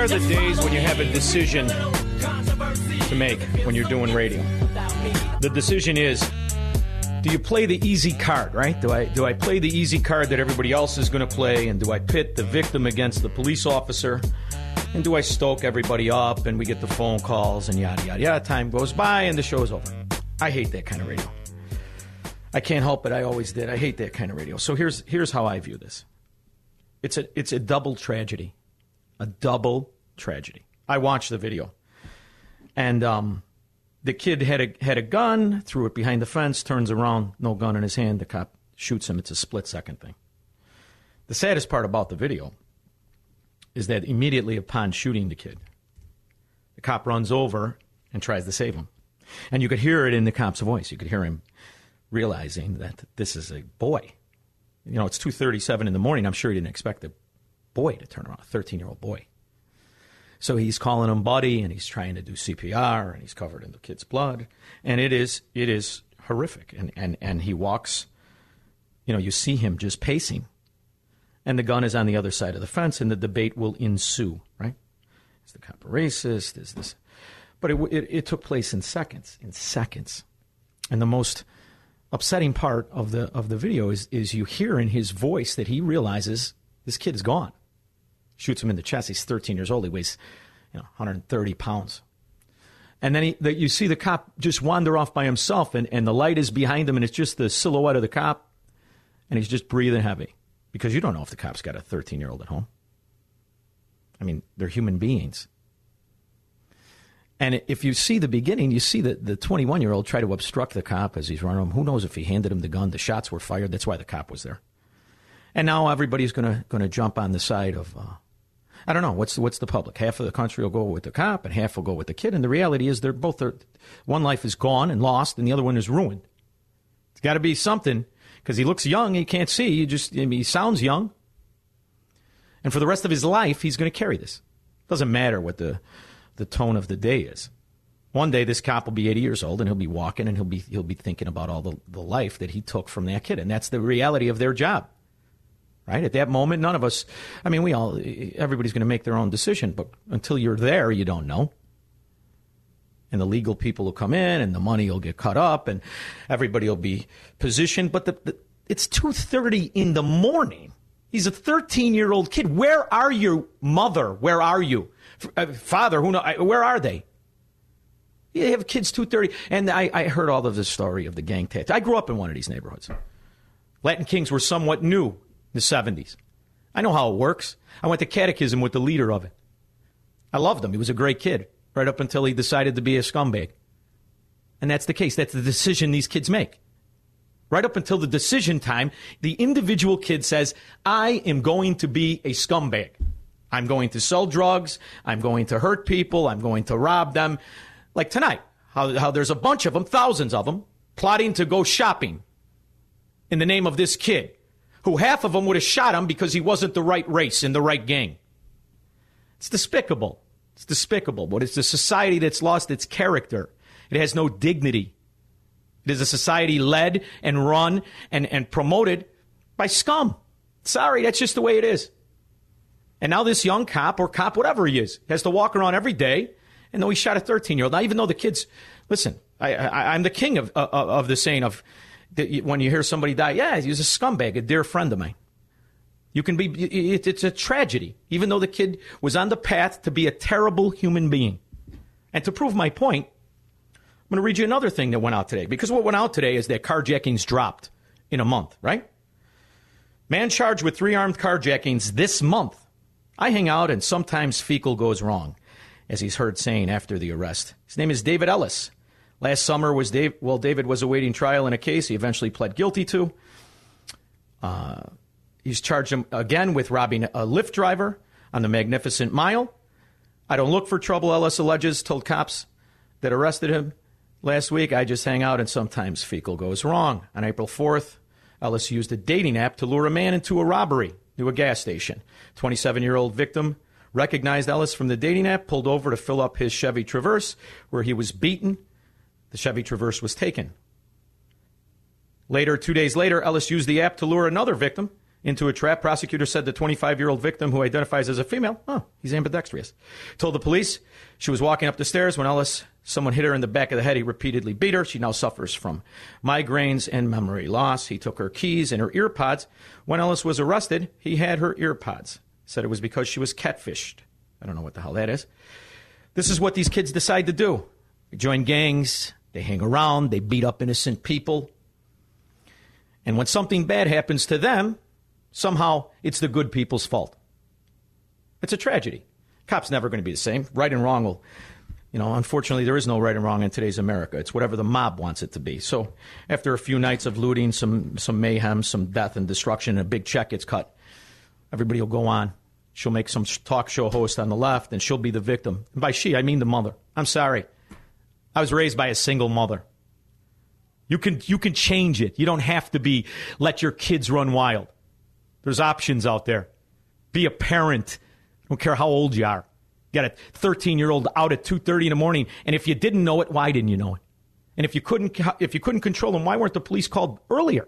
Are the days when you have a decision to make when you're doing radio. The decision is do you play the easy card, right? Do I do I play the easy card that everybody else is going to play and do I pit the victim against the police officer? And do I stoke everybody up and we get the phone calls and yada yada yada time goes by and the show's over. I hate that kind of radio. I can't help it. I always did. I hate that kind of radio. So here's here's how I view this. It's a it's a double tragedy. A double tragedy. I watched the video. And um the kid had a had a gun, threw it behind the fence, turns around, no gun in his hand. The cop shoots him. It's a split second thing. The saddest part about the video is that immediately upon shooting the kid, the cop runs over and tries to save him. And you could hear it in the cop's voice. You could hear him realizing that this is a boy. You know, it's 2:37 in the morning. I'm sure he didn't expect a boy to turn around, a 13-year-old boy. So he's calling him buddy and he's trying to do CPR and he's covered in the kid's blood. And it is it is horrific. And and, and he walks, you know, you see him just pacing. And the gun is on the other side of the fence and the debate will ensue, right? Is the cop a racist? Is this but it, it, it took place in seconds, in seconds. And the most upsetting part of the of the video is is you hear in his voice that he realizes this kid is gone shoots him in the chest. He's 13 years old. He weighs, you know, 130 pounds. And then he, the, you see the cop just wander off by himself, and, and the light is behind him, and it's just the silhouette of the cop, and he's just breathing heavy because you don't know if the cop's got a 13 year old at home. I mean, they're human beings. And if you see the beginning, you see that the 21 year old try to obstruct the cop as he's running him. Who knows if he handed him the gun? The shots were fired. That's why the cop was there. And now everybody's going to going to jump on the side of uh, I don't know what's what's the public. Half of the country will go with the cop, and half will go with the kid. And the reality is, they're both are, one life is gone and lost, and the other one is ruined. It's got to be something because he looks young. He can't see. He just I mean, he sounds young, and for the rest of his life, he's going to carry this. Doesn't matter what the the tone of the day is. One day, this cop will be 80 years old, and he'll be walking, and he'll be he'll be thinking about all the, the life that he took from that kid, and that's the reality of their job right? At that moment, none of us, I mean, we all, everybody's going to make their own decision, but until you're there, you don't know. And the legal people will come in and the money will get cut up and everybody will be positioned. But the, the, it's 2.30 in the morning. He's a 13 year old kid. Where are your mother? Where are you? Uh, father, who know, where are they? You have kids 2.30. And I, I heard all of the story of the gang tats. I grew up in one of these neighborhoods. Latin Kings were somewhat new the 70s. I know how it works. I went to catechism with the leader of it. I loved him. He was a great kid, right up until he decided to be a scumbag. And that's the case. That's the decision these kids make. Right up until the decision time, the individual kid says, I am going to be a scumbag. I'm going to sell drugs. I'm going to hurt people. I'm going to rob them. Like tonight, how, how there's a bunch of them, thousands of them, plotting to go shopping in the name of this kid who half of them would have shot him because he wasn't the right race in the right gang. It's despicable. It's despicable. But it's a society that's lost its character. It has no dignity. It is a society led and run and, and promoted by scum. Sorry, that's just the way it is. And now this young cop or cop, whatever he is, has to walk around every day and though he shot a 13 year old. Now, even though the kids, listen, I, I'm the king of, of, of the saying of when you hear somebody die, yeah, he was a scumbag, a dear friend of mine. You can be, it's a tragedy, even though the kid was on the path to be a terrible human being. And to prove my point, I'm going to read you another thing that went out today. Because what went out today is that carjackings dropped in a month, right? Man charged with three armed carjackings this month. I hang out and sometimes fecal goes wrong, as he's heard saying after the arrest. His name is David Ellis. Last summer was Dave. Well, David was awaiting trial in a case he eventually pled guilty to. Uh, he's charged him again with robbing a Lyft driver on the Magnificent Mile. I don't look for trouble. Ellis alleges told cops that arrested him last week. I just hang out and sometimes fecal goes wrong. On April 4th, Ellis used a dating app to lure a man into a robbery to a gas station. 27 year old victim recognized Ellis from the dating app, pulled over to fill up his Chevy Traverse, where he was beaten the Chevy Traverse was taken. Later, two days later, Ellis used the app to lure another victim into a trap. Prosecutor said the 25 year old victim, who identifies as a female, oh, he's ambidextrous, told the police she was walking up the stairs when Ellis, someone hit her in the back of the head. He repeatedly beat her. She now suffers from migraines and memory loss. He took her keys and her earpods. When Ellis was arrested, he had her earpods. Said it was because she was catfished. I don't know what the hell that is. This is what these kids decide to do. Join gangs, they hang around, they beat up innocent people. And when something bad happens to them, somehow it's the good people's fault. It's a tragedy. Cops never going to be the same. Right and wrong will, you know, unfortunately, there is no right and wrong in today's America. It's whatever the mob wants it to be. So after a few nights of looting, some, some mayhem, some death and destruction, and a big check gets cut, everybody will go on. She'll make some talk show host on the left, and she'll be the victim. And by she, I mean the mother. I'm sorry. I was raised by a single mother. You can, you can change it. You don't have to be, let your kids run wild. There's options out there. Be a parent. Don't care how old you are. You got a 13 year old out at 2:30 in the morning, and if you didn't know it, why didn't you know it? And if you couldn't, if you couldn't control them, why weren't the police called earlier?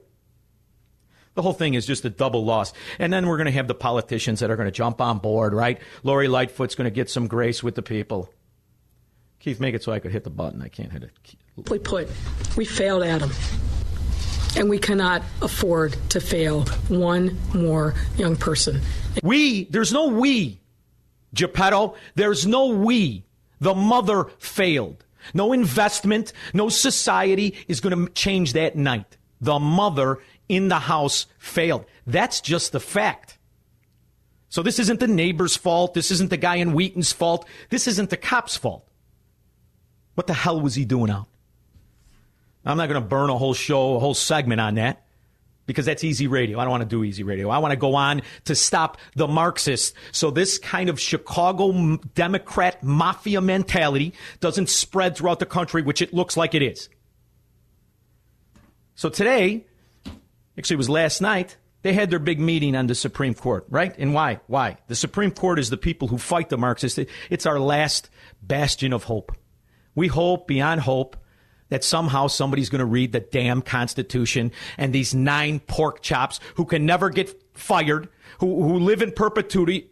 The whole thing is just a double loss. And then we're going to have the politicians that are going to jump on board, right? Lori Lightfoot's going to get some grace with the people. Keith, make it so I could hit the button. I can't hit it. Simply put, we failed Adam. And we cannot afford to fail one more young person. We, there's no we, Geppetto. There's no we. The mother failed. No investment, no society is going to change that night. The mother in the house failed. That's just the fact. So this isn't the neighbor's fault. This isn't the guy in Wheaton's fault. This isn't the cop's fault. What the hell was he doing out? I'm not going to burn a whole show, a whole segment on that because that's easy radio. I don't want to do easy radio. I want to go on to stop the Marxists. So this kind of Chicago Democrat mafia mentality doesn't spread throughout the country, which it looks like it is. So today, actually it was last night, they had their big meeting on the Supreme Court, right? And why? Why? The Supreme Court is the people who fight the Marxists. It's our last bastion of hope. We hope beyond hope that somehow somebody's going to read the damn Constitution and these nine pork chops who can never get fired, who, who live in perpetuity,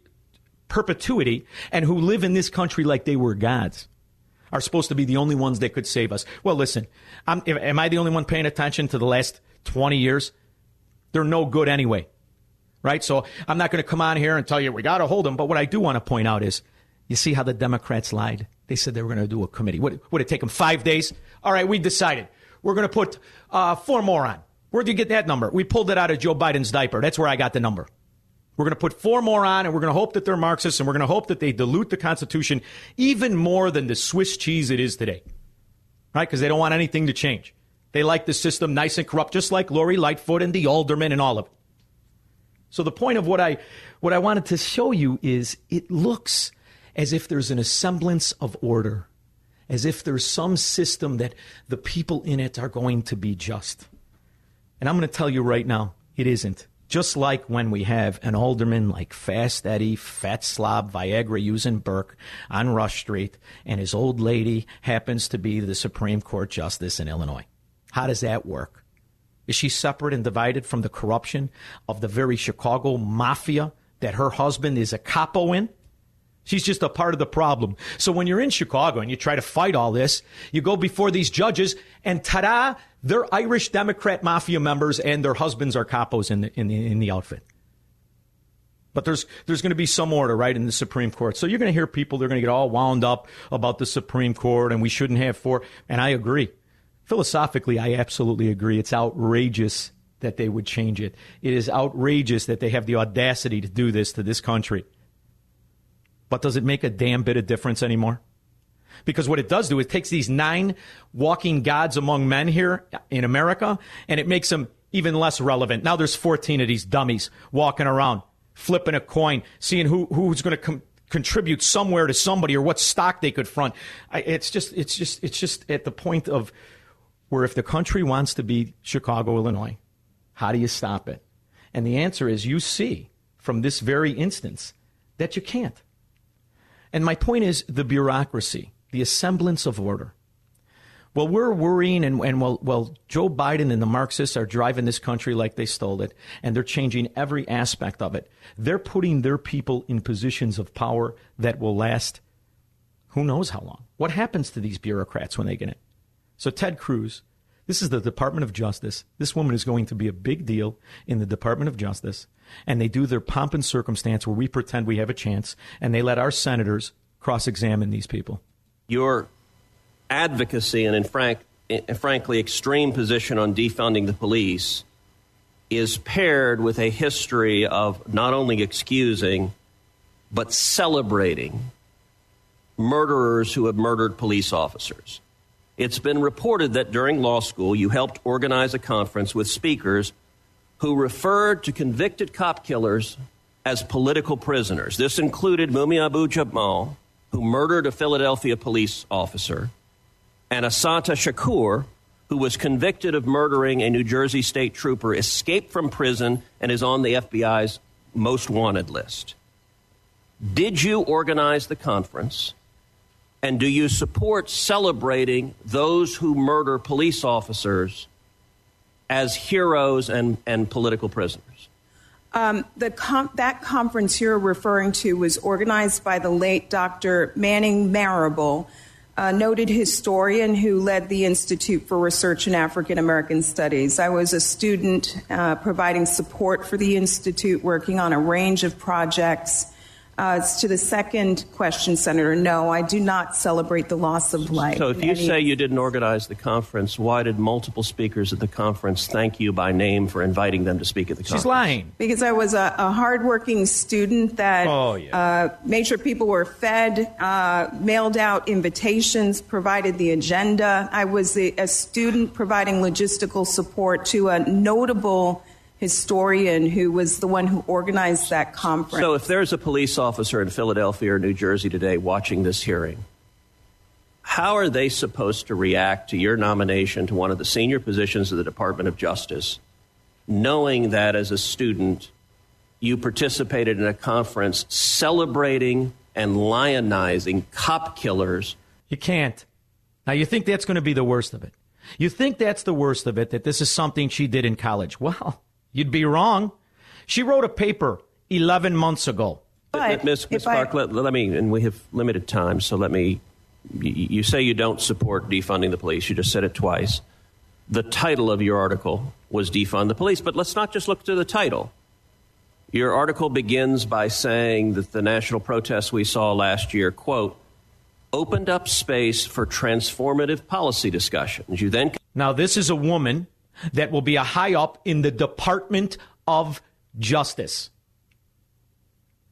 perpetuity, and who live in this country like they were gods are supposed to be the only ones that could save us. Well, listen, I'm, am I the only one paying attention to the last 20 years? They're no good anyway, right? So I'm not going to come on here and tell you we got to hold them. But what I do want to point out is you see how the Democrats lied? They said they were going to do a committee. Would, would it take them five days? All right, we decided. We're going to put uh, four more on. Where'd you get that number? We pulled it out of Joe Biden's diaper. That's where I got the number. We're going to put four more on, and we're going to hope that they're Marxists, and we're going to hope that they dilute the Constitution even more than the Swiss cheese it is today. Right? Because they don't want anything to change. They like the system nice and corrupt, just like Lori Lightfoot and the aldermen and all of it. So the point of what I what I wanted to show you is it looks as if there's an semblance of order, as if there's some system that the people in it are going to be just. And I'm going to tell you right now, it isn't. Just like when we have an alderman like Fast Eddie, Fat Slob, Viagra using Burke on Rush Street, and his old lady happens to be the Supreme Court Justice in Illinois. How does that work? Is she separate and divided from the corruption of the very Chicago mafia that her husband is a capo in? She's just a part of the problem. So when you're in Chicago and you try to fight all this, you go before these judges, and ta-da, they're Irish Democrat mafia members, and their husbands are capos in the in the, in the outfit. But there's there's going to be some order, right, in the Supreme Court. So you're going to hear people they're going to get all wound up about the Supreme Court, and we shouldn't have four. And I agree. Philosophically, I absolutely agree. It's outrageous that they would change it. It is outrageous that they have the audacity to do this to this country. But does it make a damn bit of difference anymore? Because what it does do, it takes these nine walking gods among men here in America and it makes them even less relevant. Now there's 14 of these dummies walking around, flipping a coin, seeing who, who's going to com- contribute somewhere to somebody or what stock they could front. I, it's just, it's just, it's just at the point of where if the country wants to be Chicago, Illinois, how do you stop it? And the answer is you see from this very instance that you can't. And my point is the bureaucracy, the semblance of order. Well, we're worrying, and, and well, well, Joe Biden and the Marxists are driving this country like they stole it, and they're changing every aspect of it. They're putting their people in positions of power that will last who knows how long. What happens to these bureaucrats when they get in? So, Ted Cruz, this is the Department of Justice. This woman is going to be a big deal in the Department of Justice. And they do their pomp and circumstance where we pretend we have a chance, and they let our senators cross examine these people. Your advocacy and, in frank, in frankly, extreme position on defunding the police is paired with a history of not only excusing, but celebrating murderers who have murdered police officers. It's been reported that during law school you helped organize a conference with speakers who referred to convicted cop killers as political prisoners. This included Mumia Abu Jamal, who murdered a Philadelphia police officer, and Assata Shakur, who was convicted of murdering a New Jersey state trooper, escaped from prison, and is on the FBI's most wanted list. Did you organize the conference? And do you support celebrating those who murder police officers as heroes and, and political prisoners? Um, the com- that conference you're referring to was organized by the late Dr. Manning Marable, a noted historian who led the Institute for Research in African American Studies. I was a student uh, providing support for the Institute, working on a range of projects. Uh, as to the second question, Senator, no, I do not celebrate the loss of life. So, if you say you didn't organize the conference, why did multiple speakers at the conference thank you by name for inviting them to speak at the conference? She's lying. Because I was a, a hardworking student that Oh, yeah. uh, made sure people were fed, uh, mailed out invitations, provided the agenda. I was a, a student providing logistical support to a notable historian who was the one who organized that conference. So, if there's a police officer in Philadelphia or New Jersey today watching this hearing, how are they supposed to react to your nomination to one of the senior positions of the Department of Justice, knowing that as a student you participated in a conference celebrating and lionizing cop killers? You can't. Now, you think that's going to be the worst of it. You think that's the worst of it, that this is something she did in college. Well, you'd be wrong. She wrote a paper 11 months ago. But Miss, Miss if I- let, let me, and we have limited time, so let me. You, you say you don't support defunding the police. You just said it twice. The title of your article was Defund the Police, but let's not just look to the title. Your article begins by saying that the national protests we saw last year, quote, opened up space for transformative policy discussions. You then Now, this is a woman that will be a high up in the Department of Justice.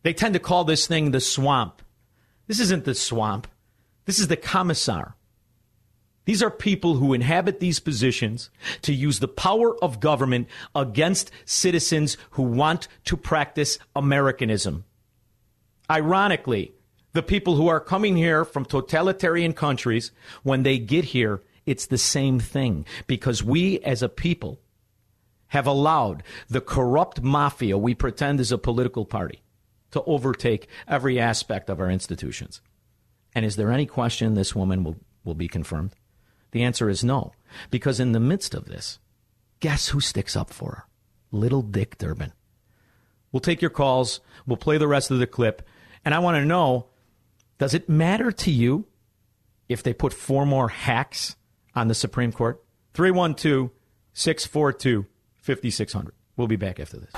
They tend to call this thing the swamp. This isn't the swamp. This is the commissar. These are people who inhabit these positions to use the power of government against citizens who want to practice Americanism. Ironically, the people who are coming here from totalitarian countries, when they get here, it's the same thing because we as a people have allowed the corrupt mafia we pretend is a political party to overtake every aspect of our institutions. And is there any question this woman will, will be confirmed? The answer is no, because in the midst of this, guess who sticks up for her? Little Dick Durbin. We'll take your calls. We'll play the rest of the clip. And I want to know Does it matter to you if they put four more hacks on the Supreme Court? 312 642 5600. We'll be back after this.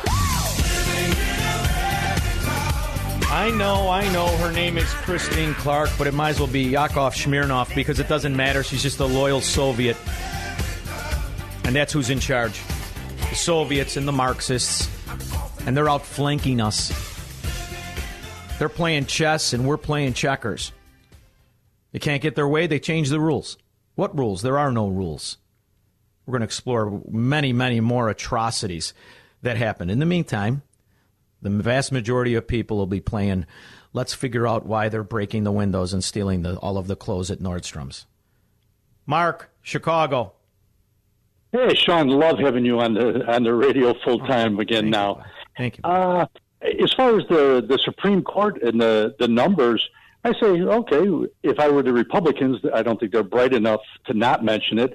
I know, I know her name is Kristen Clarke, but it might as well be Yakov Smirnoff because it doesn't matter. She's just a loyal Soviet. And that's who's in charge the Soviets and the Marxists. And they're outflanking us. They're playing chess and we're playing checkers. They can't get their way, they change the rules. What rules? There are no rules. We're going to explore many, many more atrocities that happen. In the meantime, the vast majority of people will be playing. Let's figure out why they're breaking the windows and stealing the, all of the clothes at Nordstrom's. Mark, Chicago. Hey, Sean, love having you on the on the radio full time again Thank now. You. Thank you. Uh, as far as the the Supreme Court and the the numbers, I say okay. If I were the Republicans, I don't think they're bright enough to not mention it.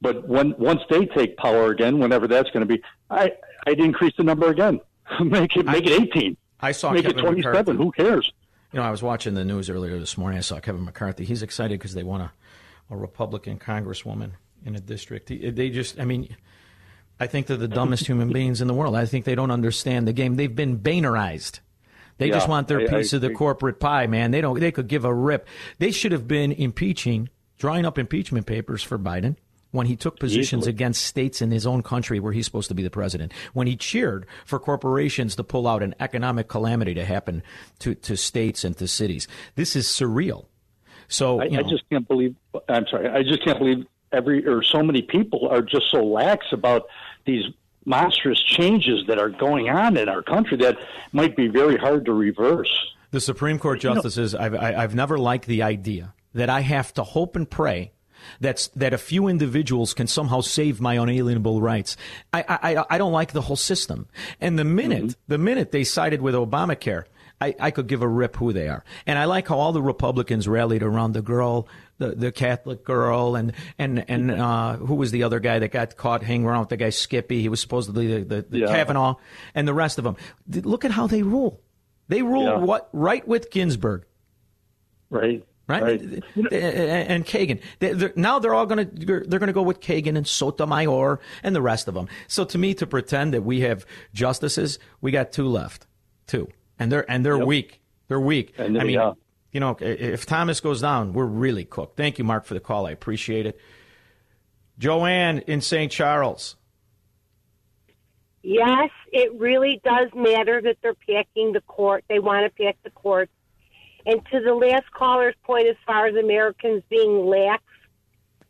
But when once they take power again, whenever that's going to be, I I'd increase the number again. make it make it eighteen. I saw make Kevin it twenty seven. McCarthy. Who cares? You know, I was watching the news earlier this morning. I saw Kevin McCarthy. He's excited because they want a, a Republican congresswoman in a district. He, they just, I mean, I think they're the dumbest human beings in the world. I think they don't understand the game. They've been Boehnerized. They Yeah, just want their I- I piece of the agree. corporate pie, man. They don't. They could give a rip. They should have been impeaching, drawing up impeachment papers for Biden when he took positions Easily. against states in his own country where he's supposed to be the president. When he cheered for corporations to pull out an economic calamity to happen to, to states and to cities. This is surreal. So I, I just can't believe. I'm sorry. I just can't believe every or so many people are just so lax about these monstrous changes that are going on in our country that might be very hard to reverse. The Supreme Court justices, I've, I- I've never liked the idea that I have to hope and pray that's, that a few individuals can somehow save my unalienable rights. I, I, I don't like the whole system. And the minute, mm-hmm. the minute they sided with Obamacare, I, I could give a rip who they are. And I like how all the Republicans rallied around the girl, the, the Catholic girl, and, and, and uh, who was the other guy that got caught hanging around with the guy Skippy? He was supposedly the, the, the Yeah. Kavanaugh, and the rest of them. Look at how they rule. They rule Yeah. what right with Ginsburg, Right. right? Right. And, Kagan. They're, now they're all going to they're going to go with Kagan and Sotomayor and the rest of them. So to me, to pretend that we have justices, we got two left, two, and they're and they're weak. They're weak. And I mean, yeah. you know, if Thomas goes down, we're really cooked. Thank you, Mark, for the call. I appreciate it. Joanne in St. Charles. Yes, it really does matter that they're packing the court. They want to pack the court. And to the last caller's point, as far as Americans being lax,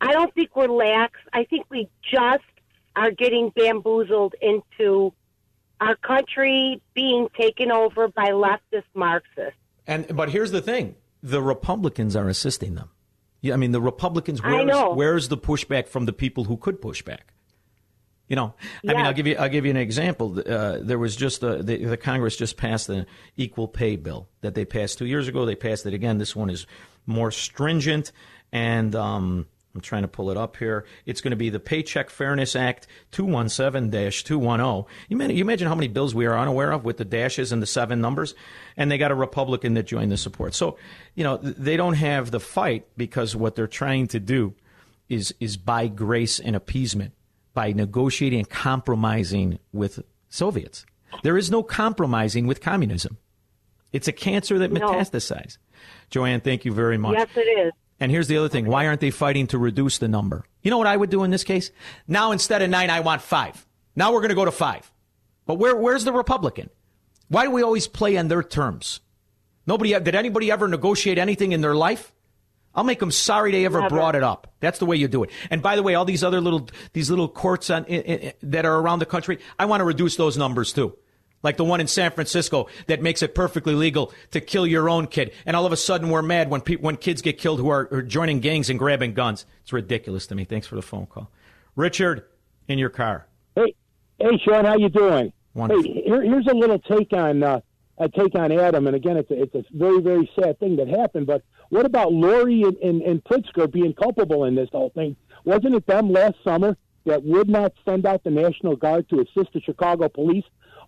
I don't think we're lax. I think we just are getting bamboozled into our country being taken over by leftist Marxists. And but here's the thing: the Republicans are assisting them. Yeah, I mean, the Republicans. I Where's, where's the pushback from the people who could push back? You know, I mean, I'll give you I'll give you an example. Uh, there was just a, the, the Congress just passed the equal pay bill that they passed two years ago. They passed it again. This one is more stringent, and um, I'm trying to pull it up here. It's going to be the Paycheck Fairness Act 217-210. You imagine, you imagine how many bills we are unaware of with the dashes and the seven numbers, and they got a Republican that joined the support. So, you know, they don't have the fight because what they're trying to do is is by grace and appeasement, by negotiating and compromising with Soviets. There is no compromising with communism. It's a cancer that No. Joanne, thank you very much. Yes, it is. And here's the other thing. Why aren't they fighting to reduce the number? You know what I would do in this case? Now instead of nine, I want five. Now we're going to go to five. But where, where's the Republican? Why do we always play on their terms? Nobody, did anybody ever negotiate anything in their life? I'll make them sorry they ever Never. brought it up. That's the way you do it. And by the way, all these other little, these little courts on, i i that are around the country, I want to reduce those numbers too. Like the one in San Francisco that makes it perfectly legal to kill your own kid. And all of a sudden we're mad when pe- when kids get killed who are, are joining gangs and grabbing guns. It's ridiculous to me. Thanks for the phone call. Richard, in your car. Hey, hey, Sean, how you doing? Wonderful. Hey, here, here's a little take on uh, a take on Adam, and again, it's a, it's a very very sad thing that happened. But what about Lori and, and, and Pritzker being culpable in this whole thing? Wasn't it them last summer that would not send out the National Guard to assist the Chicago police,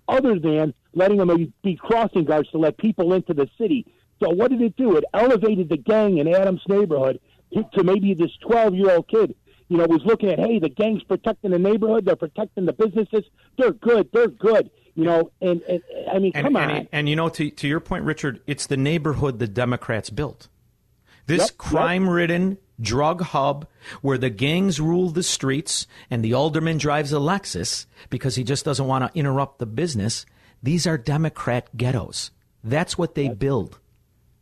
other than letting them be crossing guards to let people into the city? So what did it do? It elevated the gang in Adams neighborhood to maybe this 12 year old kid. You know, was looking at, hey, the gang's protecting the neighborhood, they're protecting the businesses, they're good, they're good. You know, and, and I mean, And, come and, on. and you know, to, to your point, Richard, it's the neighborhood the Democrats built. This Yep, yep. crime ridden drug hub where the gangs rule the streets and the alderman drives a Lexus because he just doesn't want to interrupt the business. These are Democrat ghettos. That's what they build.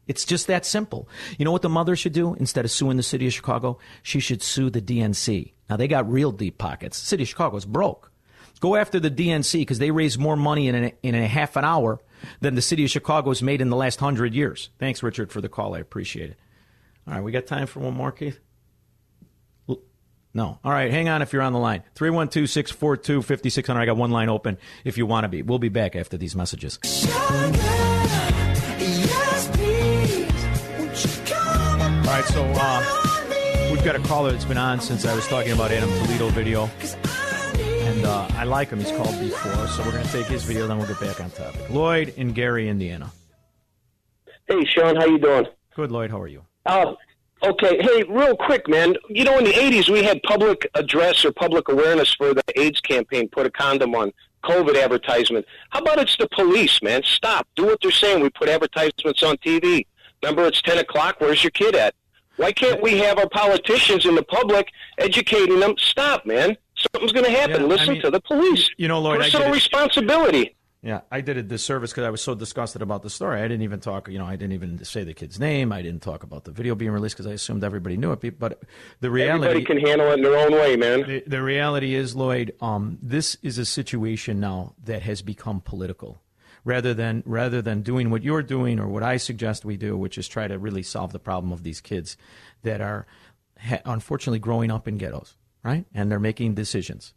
It's just that simple. You know what the mother should do instead of suing the city of Chicago? She should sue the DNC. Now they got real deep pockets. City of Chicago's broke. Go after the DNC because they raise more money in a, in a half an hour than the city of Chicago's made in the last hundred years. Thanks, Richard, for the call. I appreciate it. All right, we got time for one more, Keith? No. All right, hang on if you're on the line. 312 642 5600. I got one line open if you want to be. We'll be back after these messages. All right, so uh, we've got a caller that's been on since I was talking about Adam Toledo video. And uh, I like him. He's called before. So we're going to take his video, then we'll get back on topic. Lloyd in Gary, Indiana. Hey, Sean, how you doing? Good, Lloyd. How are you? Uh, okay, hey, real quick, man. You know, in the '80s, we had public address or public awareness for the AIDS campaign. Put a condom on COVID advertisement. How about it's the police, man? Stop. Do what they're saying. We put advertisements on TV. Remember, it's 10 o'clock. Where's your kid at? Why can't we have our politicians and the public educating them? Stop, man. Something's going to happen. Yeah, I Listen mean, to the police. You know, Lloyd, I Personal responsibility. Yeah, I did a disservice because I was so disgusted about the story. I didn't even talk, you know, I didn't even say the kid's name. I didn't talk about the video being released because I assumed everybody knew it. But the reality, Everybody can handle it in their own way, man. The, the reality is, Lloyd, um, this is a situation now that has become political. Rather than rather than doing what you're doing or what I suggest we do, which is try to really solve the problem of these kids that are ha- unfortunately growing up in ghettos, right? And they're making decisions,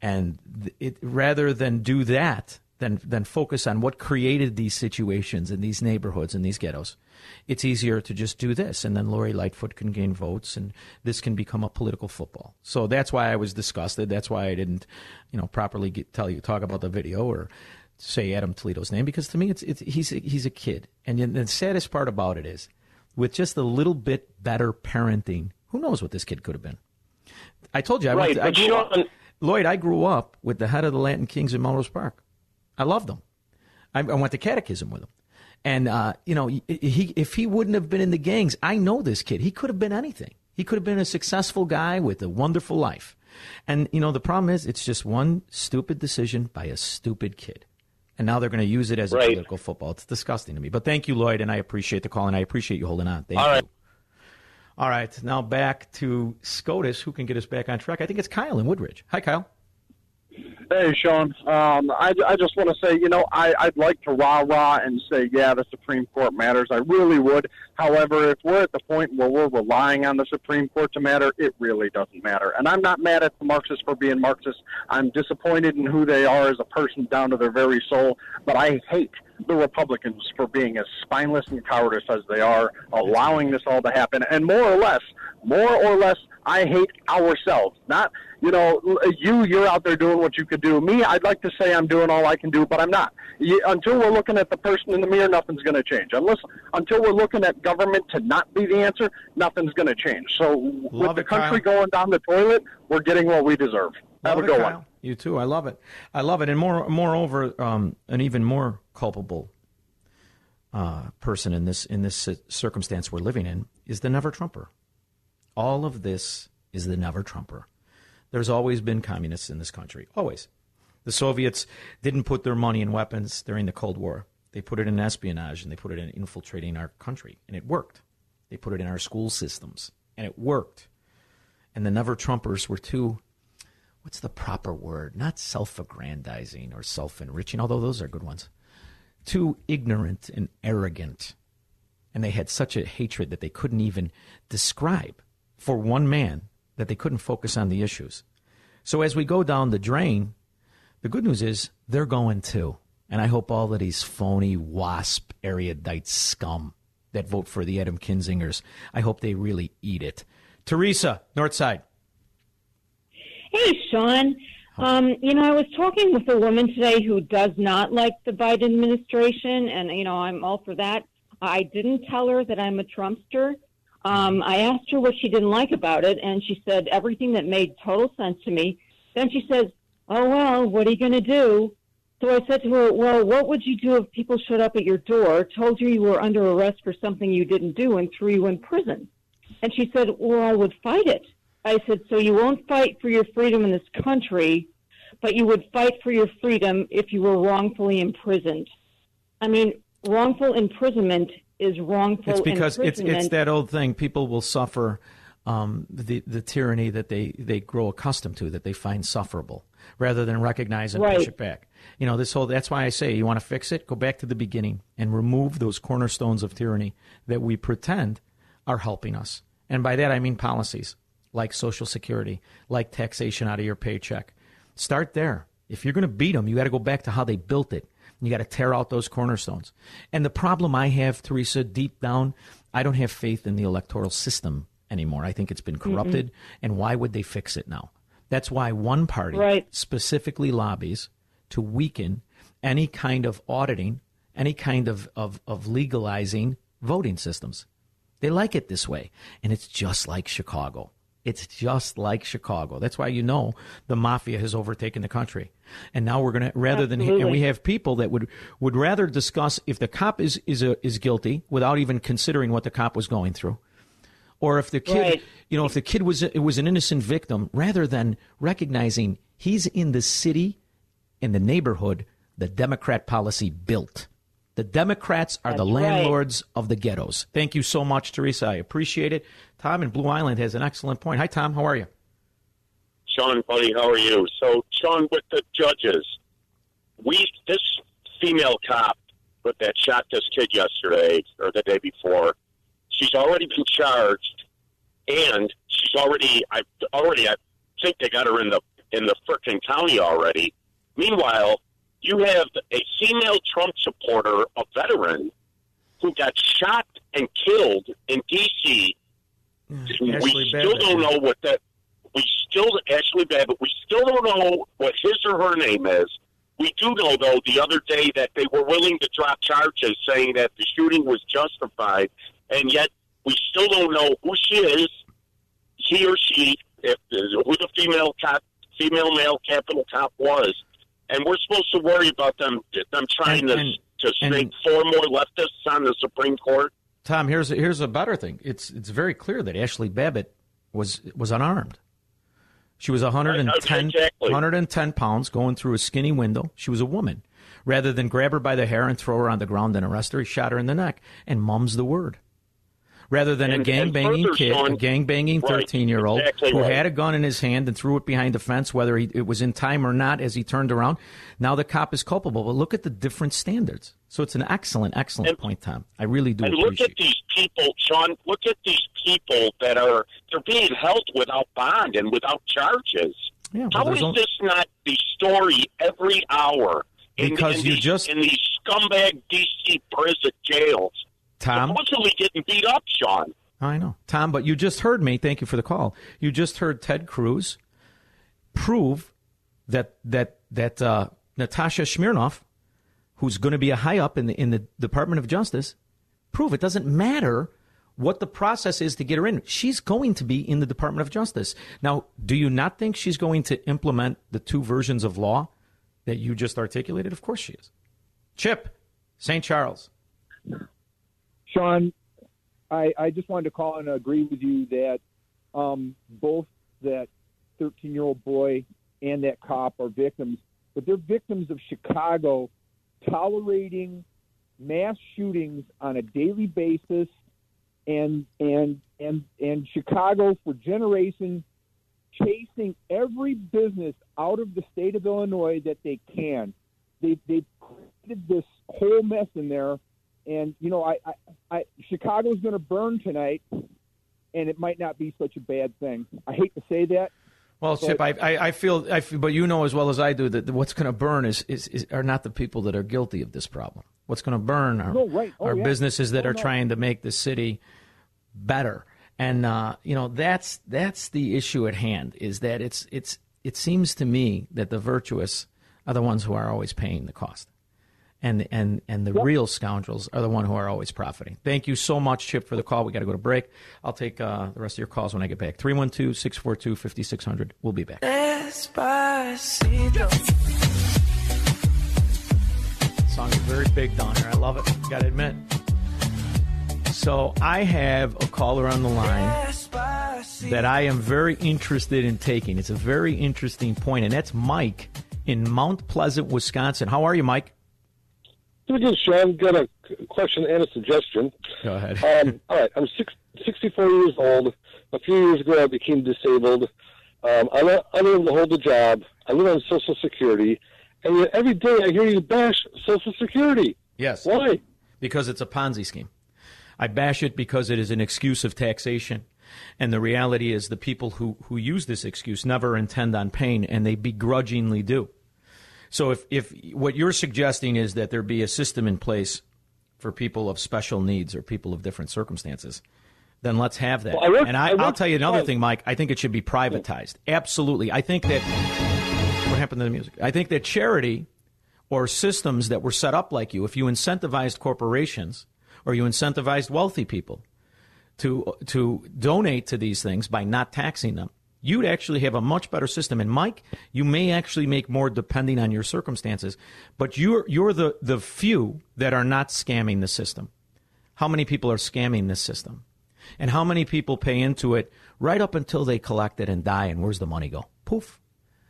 and th- it rather than do that, than than focus on what created these situations in these neighborhoods and these ghettos. It's easier to just do this, and then Lori Lightfoot can gain votes, and this can become a political football. So that's why I was disgusted. That's why I didn't, you know, properly get, tell you talk about the video or say Adam Toledo's name because to me, it's, it's he's a, he's a kid, and the saddest part about it is, with just a little bit better parenting, who knows what this kid could have been. I told you, I Right, went to, I grew Sean- Lloyd, I grew up with the head of the Latin Kings in Melrose Park. I loved him. I, I went to catechism with him. And, uh, you know, he, if he wouldn't have been in the gangs, I know this kid. He could have been anything. He could have been a successful guy with a wonderful life. And, you know, the problem is it's just one stupid decision by a stupid kid. And now they're going to use it as a political football. It's disgusting to me. But thank you, Lloyd, and I appreciate the call, and I appreciate you holding on. Thank All you. right. All right, now back to SCOTUS. Who can get us back on track? I think it's Kyle in Woodridge. Hi, Kyle. Hey, Sean. Um, I, I just want to say, you know, I, I'd like to rah rah and say, yeah, the Supreme Court matters. I really would. However, if we're at the point where we're relying on the Supreme Court to matter, it really doesn't matter. And I'm not mad at the Marxists for being Marxists. I'm disappointed in who they are as a person down to their very soul. But I hate the Republicans for being as spineless and cowardice as they are, allowing this all to happen. And more or less, more or less, I hate ourselves. Not, you know, you, you're out there doing what you could do. Me, I'd like to say I'm doing all I can do, but I'm not. You, until we're looking at the person in the mirror, nothing's going to change. Unless, until we're looking at government to not be the answer, nothing's going to change. So, with Love the country Kyle. going down the toilet, we're getting what we deserve. Have Love a good Kyle. one. You too. I love it. I love it. And more, moreover, um, an even more culpable uh, person in this in this circumstance we're living in is the never Trumper. All of this is the never Trumper. There's always been communists in this country. Always. The Soviets didn't put their money in weapons during the Cold War. They put it in espionage and they put it in infiltrating our country, and it worked. They put it in our school systems, and it worked. And the never Trumpers were too what's the proper word? Not self aggrandizing or self enriching, although those are good ones. Too ignorant and arrogant. And they had such a hatred that they couldn't even describe for one man that they couldn't focus on the issues. So as we go down the drain, the good news is they're going too. And I hope all of these phony WASP erudite scum that vote for the Adam Kinzingers, I hope they really eat it. Teresa, Northside. Hey, Sean. Um, you know, I was talking with a woman today who does not like the Biden administration, and, you know, I'm all for that. I didn't tell her that I'm a Trumpster. Um, I asked her what she didn't like about it, and she said everything that made total sense to me. Then she says, "Oh well, what are you going to do?" So I said to her, "Well, what would you do if people showed up at your door, told you you were under arrest for something you didn't do, and threw you in prison?" And she said, "Well, I would fight it." I said, "So you won't fight for your freedom in this country, but you would fight for your freedom if you were wrongfully imprisoned." I mean, wrongful imprisonment is wrongful It's because it's it's that old thing. People will suffer um, the the tyranny that they they grow accustomed to, that they find sufferable, rather than recognize and push it back. You know, this whole. That's why I say you want to fix it. Go back to the beginning and remove those cornerstones of tyranny that we pretend are helping us. And by that I mean policies like Social Security, like taxation out of your paycheck. Start there. If you're going to beat them, you got to go back to how they built it. You got to tear out those cornerstones. And the problem I have, Teresa, deep down, I don't have faith in the electoral system anymore. I think it's been corrupted. And why would they fix it now? That's why one party Right. specifically lobbies to weaken any kind of auditing, any kind of, of, of legalizing voting systems. They like it this way. And it's just like Chicago. It's just like Chicago. That's why you know the mafia has overtaken the country. And now we're going to, rather than, and we have people that would, would rather discuss if the cop is, is, a, is guilty without even considering what the cop was going through. Or if the kid, Right. you know, if the kid was, it was an innocent victim, rather than recognizing he's in the city, in the neighborhood, the Democrat policy built. The Democrats are the That's right. landlords of the ghettos. Thank you so much, Teresa. I appreciate it. Tom in Blue Island has an excellent point. Hi, Tom. How are you? Sean, buddy, how are you? So, Sean, with the judges, we this female cop with that shot this kid yesterday or the day before, she's already been charged, and she's already I already I think they got her in the in the frickin' county already. Meanwhile, you have a female Trump supporter, a veteran, who got shot and killed in D.C. we still don't know what that. We still Ashli but We still don't know what his or her name is. We do know though the other day that they were willing to drop charges, saying that the shooting was justified, and yet we still don't know who she is, he or she, if who the female cop, female male Capitol cop was, and we're supposed to worry about them them trying And- to and- to snake four more leftists on the Supreme Court. Tom, here's a, here's a better thing. It's it's very clear that Ashli Babbitt was was unarmed. She was 110, Exactly. 110 pounds going through a skinny window. She was a woman. Rather than grab her by the hair and throw her on the ground and arrest her, he shot her in the neck and mum's the word. Rather than a gang banging kid, a gang banging Right, 13 year old exactly who right. had a gun in his hand and threw it behind the fence, whether he, it was in time or not as he turned around. Now the cop is culpable. But look at the different standards. So it's an excellent, excellent And- point, Tom. I really do And look at these people, Sean. Look at these people that are they're being held without bond and without charges. Yeah, well, How is only- this not the story every hour? In, Because in you these, just- in these scumbag DC prison jails, Tom? supposedly getting beat up, Sean. I know. Tom, but you just heard me. Thank you for the call. You just heard Ted Cruz prove that that that uh, Natasha Smirnoff, who's going to be a high up in the in the Department of Justice, prove it doesn't matter what the process is to get her in. She's going to be in the Department of Justice. Now, do you not think she's going to implement the two versions of law that you just articulated? Of course she is. Chip, St. Charles. Sean, I, I just wanted to call and agree with you that um, both that 13 year old boy and that cop are victims, but they're victims of Chicago tolerating mass shootings on a daily basis and and and and Chicago for generations chasing every business out of the state of Illinois that they can. They they created this whole mess in there, and you know I, I, I Chicago's going to burn tonight, and it might not be such a bad thing. I hate to say that. Well, but- Chip, I, I, I feel, I feel, but you know as well as I do that what's going to burn is, is, is are not the people that are guilty of this problem. What's going to burn are, No, right. Oh, are yeah. businesses that Oh, are no. trying to make the city better, and uh, you know that's that's the issue at hand. Is that it's it's it seems to me that the virtuous are the ones who are always paying the cost, And, and, and the real scoundrels are the one who are always profiting. Thank you so much, Chip, for the call. We got to go to break. I'll take uh, the rest of your calls when I get back. 312 642 5600. We'll be back. Despacito. song is very big down here. I love it. Got to admit. So I have a caller on the line that I am very interested in taking. It's a very interesting point, and that's Mike in Mount Pleasant, Wisconsin. How are you, Mike? Pretty good, Sean. Got a question and a suggestion. Go ahead. Um, all right, I'm six, 64 years old. A few years ago, I became disabled. Um, I'm not unable to hold a job. I live on Social Security, and yet every day I hear you bash Social Security. Yes. Why? Because it's a Ponzi scheme. I bash it because it is an excuse of taxation. And the reality is the people who, who use this excuse never intend on paying, and they begrudgingly do. So if, if what you're suggesting is that there be a system in place for people of special needs or people of different circumstances, then let's have that. Well, I work- and I, I work- I'll tell you another thing, Mike. I think it should be privatized. Absolutely. I think that. What happened to the music? I think that charity or systems that were set up like you, if you incentivized corporations or you incentivized wealthy people to to donate to these things by not taxing them, you'd actually have a much better system. And Mike, you may actually make more depending on your circumstances, but you're you're the the few that are not scamming the system. How many people are scamming this system? And how many people pay into it right up until they collect it and die and where's the money go? Poof.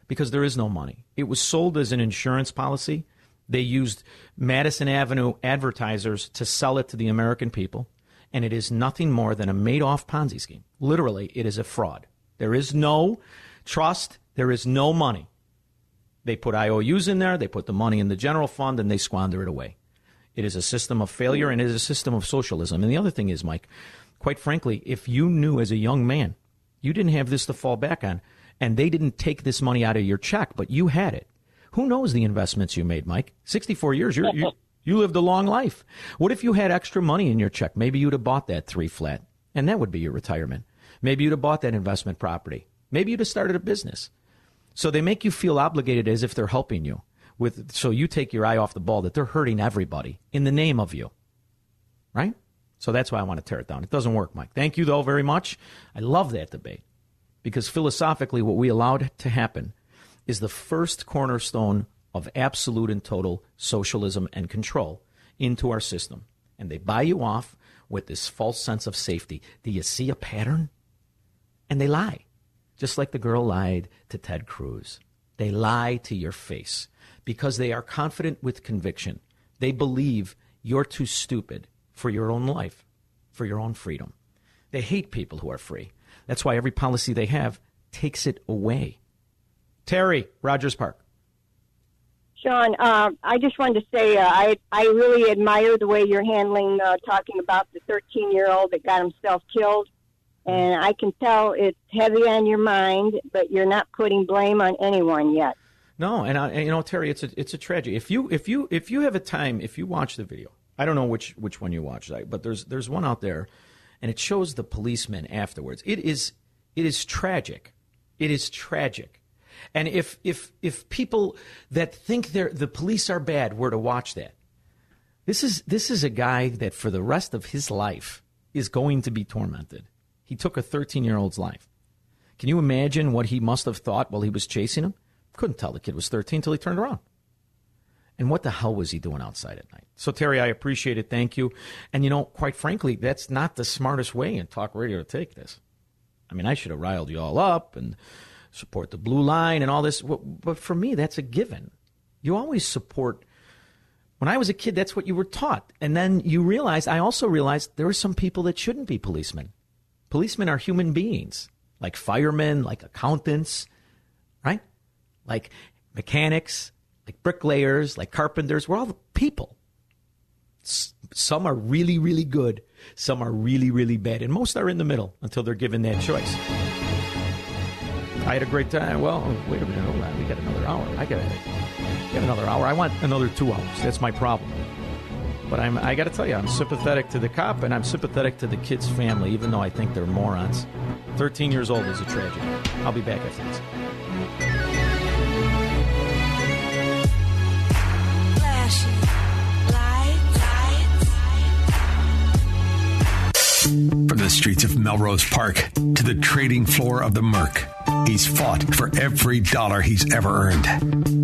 Because there is no money. It was sold as an insurance policy. They used Madison Avenue advertisers to sell it to the American people, and it is nothing more than a made off Ponzi scheme. Literally, it is a fraud. There is no trust, there is no money. They put IOUs in there, they put the money in the general fund, and they squander it away. It is a system of failure and it is a system of socialism. And the other thing is, Mike, quite frankly, if you knew as a young man you didn't have this to fall back on, and they didn't take this money out of your check, but you had it, who knows the investments you made, Mike? 64 years, you're, you, you lived a long life. What if you had extra money in your check? Maybe you'd have bought that three flat, and that would be your retirement. Maybe you'd have bought that investment property. Maybe you'd have started a business. So they make you feel obligated as if they're helping you. With so you take your eye off the ball that they're hurting everybody in the name of you. Right? So that's why I want to tear it down. It doesn't work, Mike. Thank you though very much. I love that debate. Because philosophically what we allowed to happen is the first cornerstone of absolute and total socialism and control into our system. And they buy you off with this false sense of safety. Do you see a pattern? And they lie. Just like the girl lied to Ted Cruz. They lie to your face because they are confident with conviction. They believe you're too stupid for your own life, for your own freedom. They hate people who are free. That's why every policy they have takes it away. Terry, Rogers Park. Sean, uh, I just wanted to say uh, I I really admire the way you're handling uh, talking about the 13 year old that got himself killed, and I can tell it's heavy on your mind, but you're not putting blame on anyone yet. No, and, I, and you know, Terry, it's a it's a tragedy. If you if you if you have a time, if you watch the video, I don't know which which one you watched, but there's there's one out there, and it shows the policemen afterwards. It is it is tragic. It is tragic. And if if if people that think they're the police are bad were to watch that, this is this is a guy that for the rest of his life is going to be tormented. He took a 13 year old's life. Can you imagine what he must have thought while he was chasing him? Couldn't tell the kid was 13 until he turned around. And what the hell was he doing outside at night? So, Terry, I appreciate it. Thank you. And, you know, quite frankly, that's not the smartest way in talk radio to take this. I mean, I should have riled you all up and support the blue line and all this. But for me, that's a given. You always support. When I was a kid, that's what you were taught. And then you realize, I also realized there are some people that shouldn't be policemen. Policemen are human beings, like firemen, like accountants, right? Like mechanics, like bricklayers, like carpenters. We're all people. Some are really, really good. Some are really, really bad. And most are in the middle until they're given that choice. I had a great time. Well, wait a minute. Hold on. We got another hour. I got, got another hour. I want another two hours. That's my problem. But I'm, I got to tell you, I'm sympathetic to the cop and I'm sympathetic to the kid's family, even though I think they're morons. 13 years old is a tragedy. I'll be back after this. From the streets of Melrose Park to the trading floor of the Merc, he's fought for every dollar he's ever earned.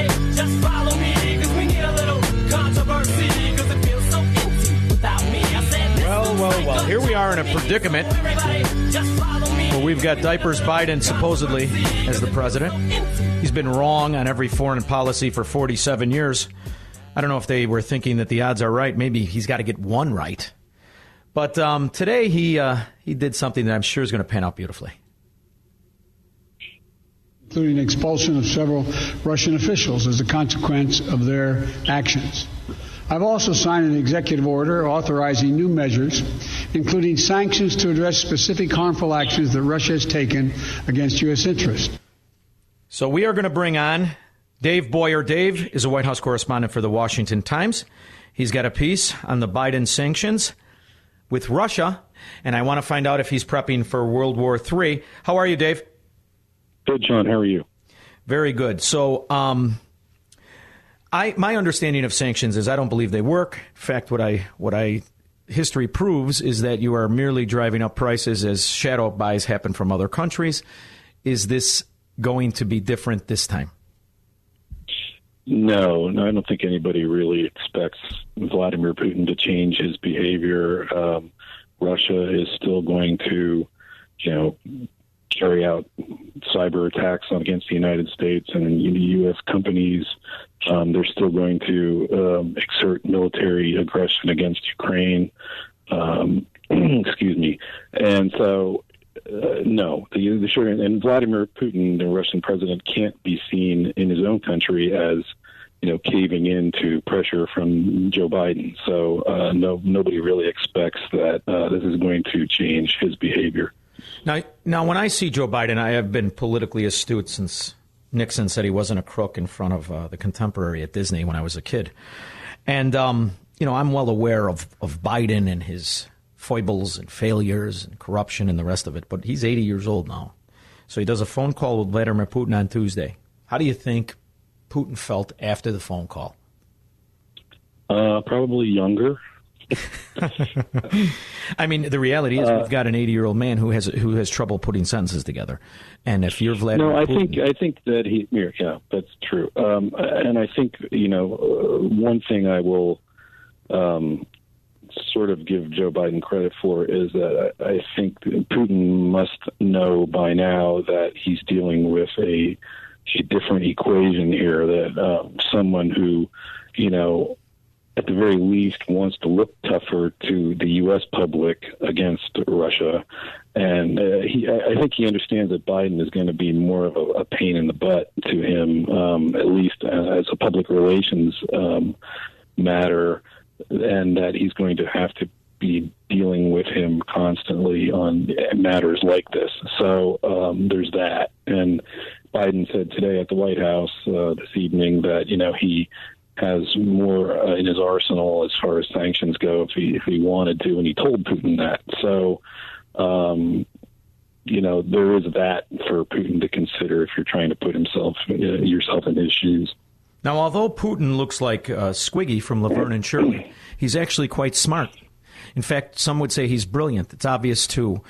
Well, well, Here we are in a predicament where we've got diapers Biden supposedly as the president. He's been wrong on every foreign policy for 47 years. I don't know if they were thinking that the odds are right. Maybe he's got to get one right. But um, today he uh, he did something that I'm sure is going to pan out beautifully. including expulsion of several Russian officials as a consequence of their actions. I've also signed an executive order authorizing new measures, including sanctions to address specific harmful actions that Russia has taken against U.S. interests. So we are going to bring on Dave Boyer. Dave is a White House correspondent for the Washington Times. He's got a piece on the Biden sanctions with Russia, and I want to find out if he's prepping for World War III. How are you, Dave? Good, John. How are you? Very good. So, um, I my understanding of sanctions is I don't believe they work. In fact, what I what I history proves is that you are merely driving up prices as shadow buys happen from other countries. Is this going to be different this time? No, no, I don't think anybody really expects Vladimir Putin to change his behavior. Um, Russia is still going to, you know, carry out cyber attacks against the United States and U.S. companies. Um, they're still going to um, exert military aggression against Ukraine. Um, excuse me, and so uh, no, the, the short and Vladimir Putin, the Russian president, can't be seen in his own country as you know caving in to pressure from Joe Biden. So uh, no, nobody really expects that uh, this is going to change his behavior. Now, now, when I see Joe Biden, I have been politically astute since Nixon said he wasn't a crook in front of uh, the contemporary at Disney when I was a kid, and um, you know I'm well aware of of Biden and his foibles and failures and corruption and the rest of it. But he's 80 years old now, so he does a phone call with Vladimir Putin on Tuesday. How do you think Putin felt after the phone call? Uh, probably younger. I mean, the reality is we've got an 80 year old man who has who has trouble putting sentences together, and if you're Vladimir No, I Putin, think I think that he. Yeah, yeah, that's true. Um, and I think you know uh, one thing I will um, sort of give Joe Biden credit for is that I, I think Putin must know by now that he's dealing with a a different equation here. That um, someone who, you know, at the very least wants to look tougher to the U.S. public against Russia. And uh, he, I think he understands that Biden is going to be more of a, a pain in the butt to him, um, at least as a public relations um, matter, and that he's going to have to be dealing with him constantly on matters like this. So um, there's that. And Biden said today at the White House uh, this evening that you know he has more uh, in his arsenal as far as sanctions go if he if he wanted to, and he told Putin that. So, um, you know, there is that for Putin to consider if you're trying to put himself uh, yourself in his shoes. Now, although Putin looks like uh, Squiggy from Laverne and Shirley, he's actually quite smart. In fact, some would say he's brilliant. It's obvious too.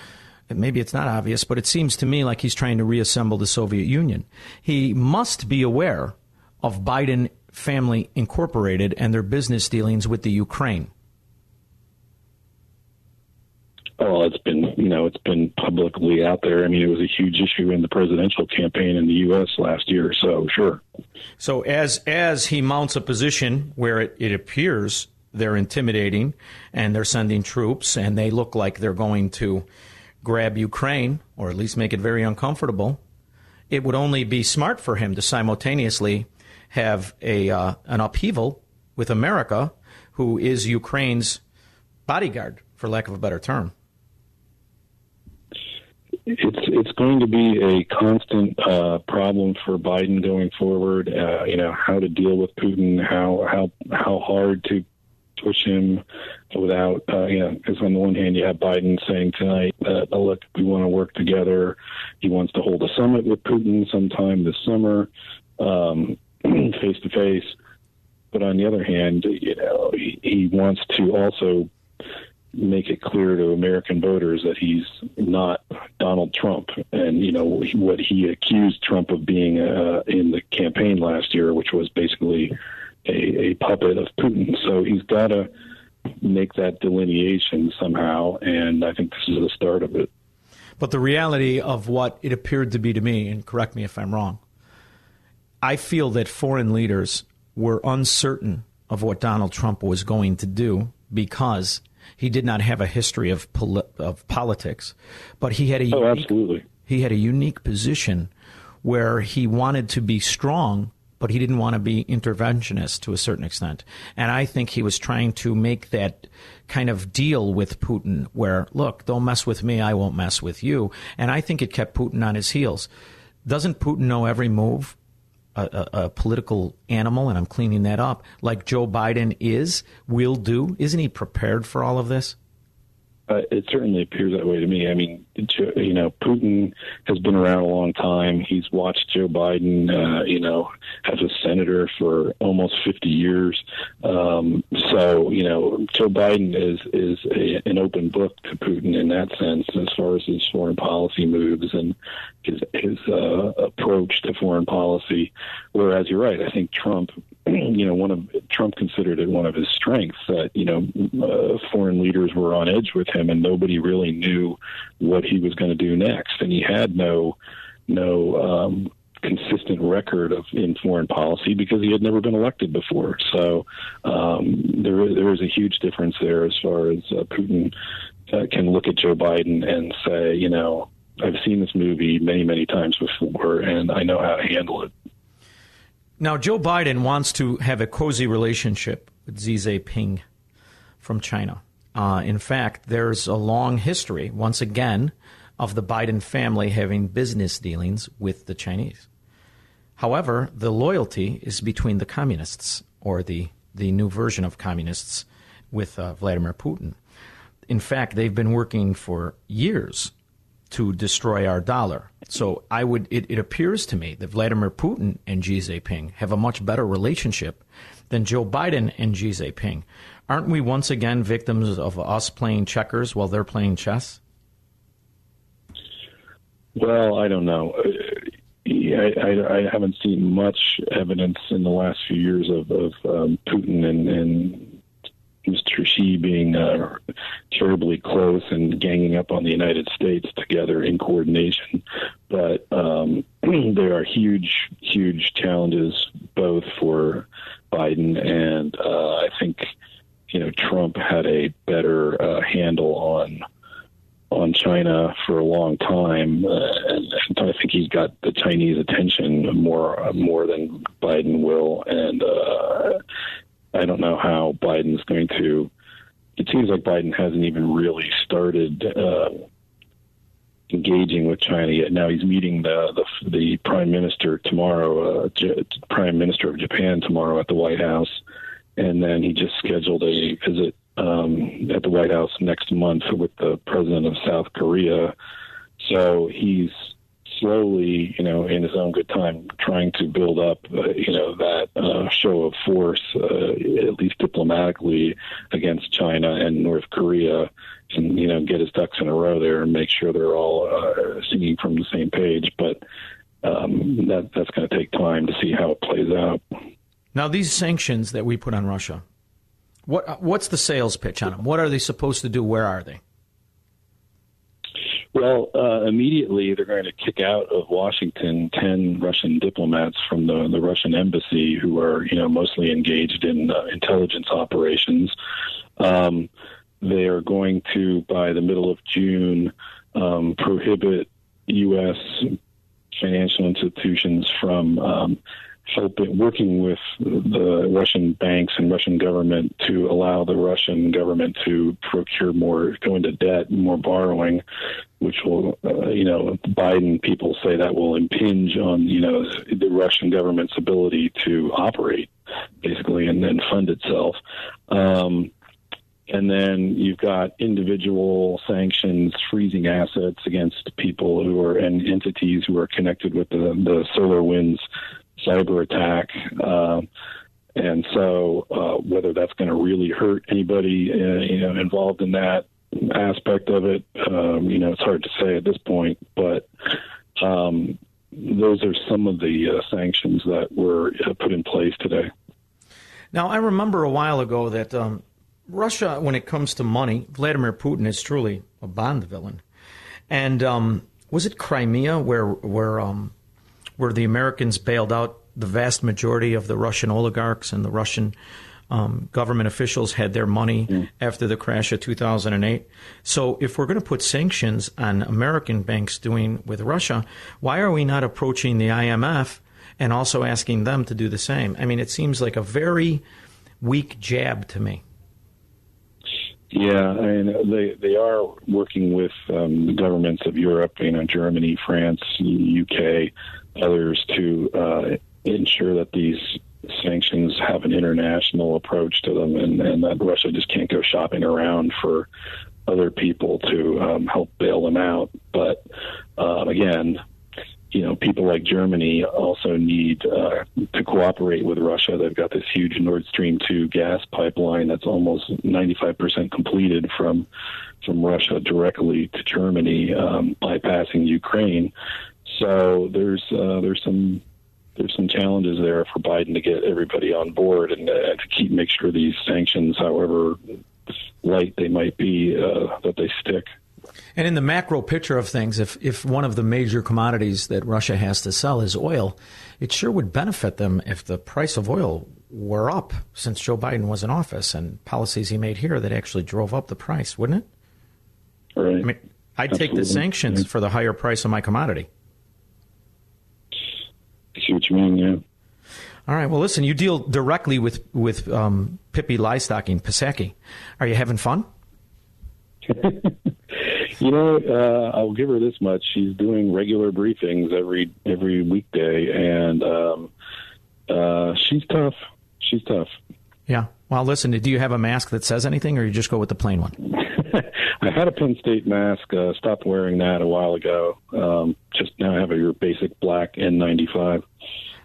Maybe it's not obvious, but it seems to me like he's trying to reassemble the Soviet Union. He must be aware of Biden Family Incorporated and their business dealings with the Ukraine. Well, it's been you know it's been publicly out there. I mean, it was a huge issue in the presidential campaign in the U.S. last year. So sure. So as as he mounts a position where it, it appears they're intimidating and they're sending troops and they look like they're going to grab Ukraine or at least make it very uncomfortable, it would only be smart for him to simultaneously have a uh, an upheaval with America, who is Ukraine's bodyguard, for lack of a better term. it's it's going to be a constant uh, problem for Biden going forward. Uh, you know how to deal with Putin, how how how hard to push him without uh, you know because on the one hand you have Biden saying tonight that oh, look we want to work together. He wants to hold a summit with Putin sometime this summer, face to face. But on the other hand, you know he, he wants to also make it clear to American voters that he's not Donald Trump, and you know what he accused Trump of being uh, in the campaign last year, which was basically a, a puppet of Putin. So he's got to make that delineation somehow, and I think this is the start of it. But the reality of what it appeared to be to me, and correct me if I'm wrong, I feel that foreign leaders were uncertain of what Donald Trump was going to do because he did not have a history of poli- of politics, but he had a oh, unique, absolutely. he had a unique position where he wanted to be strong, but he didn't want to be interventionist to a certain extent. And I think he was trying to make that kind of deal with Putin, where look, don't mess with me, I won't mess with you. And I think it kept Putin on his heels. Doesn't Putin know every move? A, a, political animal, and I'm cleaning that up, like Joe Biden is, will do? Isn't he prepared for all of this? Uh, it certainly appears that way to me. I mean, you know, Putin has been around a long time. He's watched Joe Biden, uh, you know, as a senator for almost 50 years. Um, so, you know, Joe Biden is is a, an open book to Putin in that sense, as far as his foreign policy moves and his his uh, approach to foreign policy. Whereas you're right, I think Trump you know, one of Trump considered it one of his strengths that you know uh, foreign leaders were on edge with him, and nobody really knew what he was going to do next, and he had no no um, consistent record of in foreign policy because he had never been elected before. So um, there there is a huge difference there as far as uh, Putin uh, can look at Joe Biden and say, you know, I've seen this movie many many times before, and I know how to handle it. Now, Joe Biden wants to have a cozy relationship with Xi Jinping from China. Uh, in fact, there's a long history, once again, of the Biden family having business dealings with the Chinese. However, the loyalty is between the communists, or the, the new version of communists, with uh, Vladimir Putin. In fact, they've been working for years to destroy our dollar. So I would. It, it, appears to me that Vladimir Putin and Xi Jinping have a much better relationship than Joe Biden and Xi Jinping. Aren't we once again victims of us playing checkers while they're playing chess? Well, I don't know. I, I, I haven't seen much evidence in the last few years of, of um, Putin and, and Mr. Xi being uh, terribly close and ganging up on the United States together in coordination. But um, there are huge, huge challenges both for Biden and uh, I think you know Trump had a better uh, handle on on China for a long time, uh, and, I think he's got the Chinese attention more more than Biden will, and uh, I don't know how Biden's going to. It seems like Biden hasn't even really started uh, engaging with China yet. Now he's meeting the the, the prime minister tomorrow, uh, J- prime minister of Japan tomorrow at the White House, and then he just scheduled a visit um, at the White House next month with the president of South Korea. So he's slowly, you know, in his own good time, trying to build up, uh, you know, that uh, show of force, uh, at least diplomatically, against China and North Korea, and you know, get his ducks in a row there and make sure they're all uh, singing from the same page. But um, that that's going to take time to see how it plays out. Now, these sanctions that we put on Russia, what what's the sales pitch on them? What are they supposed to do? Where are they? Well, uh, immediately they're going to kick out of Washington ten Russian diplomats from the, the Russian embassy who are, you know, mostly engaged in uh, intelligence operations. Um, they are going to, by the middle of June, um, prohibit U.S. financial institutions from um, helping working with the Russian banks and Russian government to allow the Russian government to procure more, go into debt, more borrowing, which will uh, you know, Biden people say that will impinge on, you know, the Russian government's ability to operate, basically, and then fund itself. Um, and then you've got individual sanctions freezing assets against people who are and entities who are connected with the, the SolarWinds cyber attack. Um, and so, uh, whether that's going to really hurt anybody, uh, you know, involved in that aspect of it, um, you know, it's hard to say at this point. But um, those are some of the uh, sanctions that were uh, put in place today. Now, I remember a while ago that um, Russia, when it comes to money, Vladimir Putin is truly a Bond villain. And um, was it Crimea where where um, where the Americans bailed out the vast majority of the Russian oligarchs and the Russian um, government officials had their money mm. after the crash of 2008. So, if we're going to put sanctions on American banks doing with Russia, why are we not approaching the IMF and also asking them to do the same? I mean, it seems like a very weak jab to me. Yeah, I mean, they they are working with um, the governments of Europe, you know, Germany, France, UK, others to uh, ensure that these sanctions have an international approach to them, and, and that Russia just can't go shopping around for other people to um, help bail them out. But uh, again, you know, people like Germany also need uh, to cooperate with Russia. They've got this huge Nord Stream 2 gas pipeline that's almost 95% completed from from Russia directly to Germany, um, bypassing Ukraine. So there's uh, there's some there's some challenges there for Biden to get everybody on board and uh, to keep make sure these sanctions, however light they might be, uh, that they stick. And in the macro picture of things, if, if one of the major commodities that Russia has to sell is oil, it sure would benefit them if the price of oil were up since Joe Biden was in office and policies he made here that actually drove up the price, wouldn't it? Right. I mean, I'd Absolutely. take the sanctions for the higher price of my commodity. I see what you mean, yeah. All right. Well, listen, you deal directly with with um, Pippi Liestocking Pisaki. Are you having fun? You know, uh, I'll give her this much: she's doing regular briefings every every weekday, and um, uh, she's tough. She's tough. Yeah. Well, listen. Do you have a mask that says anything, or you just go with the plain one? I had a Penn State mask. Uh, stopped wearing that a while ago. Um, just now I have a, your basic black N95.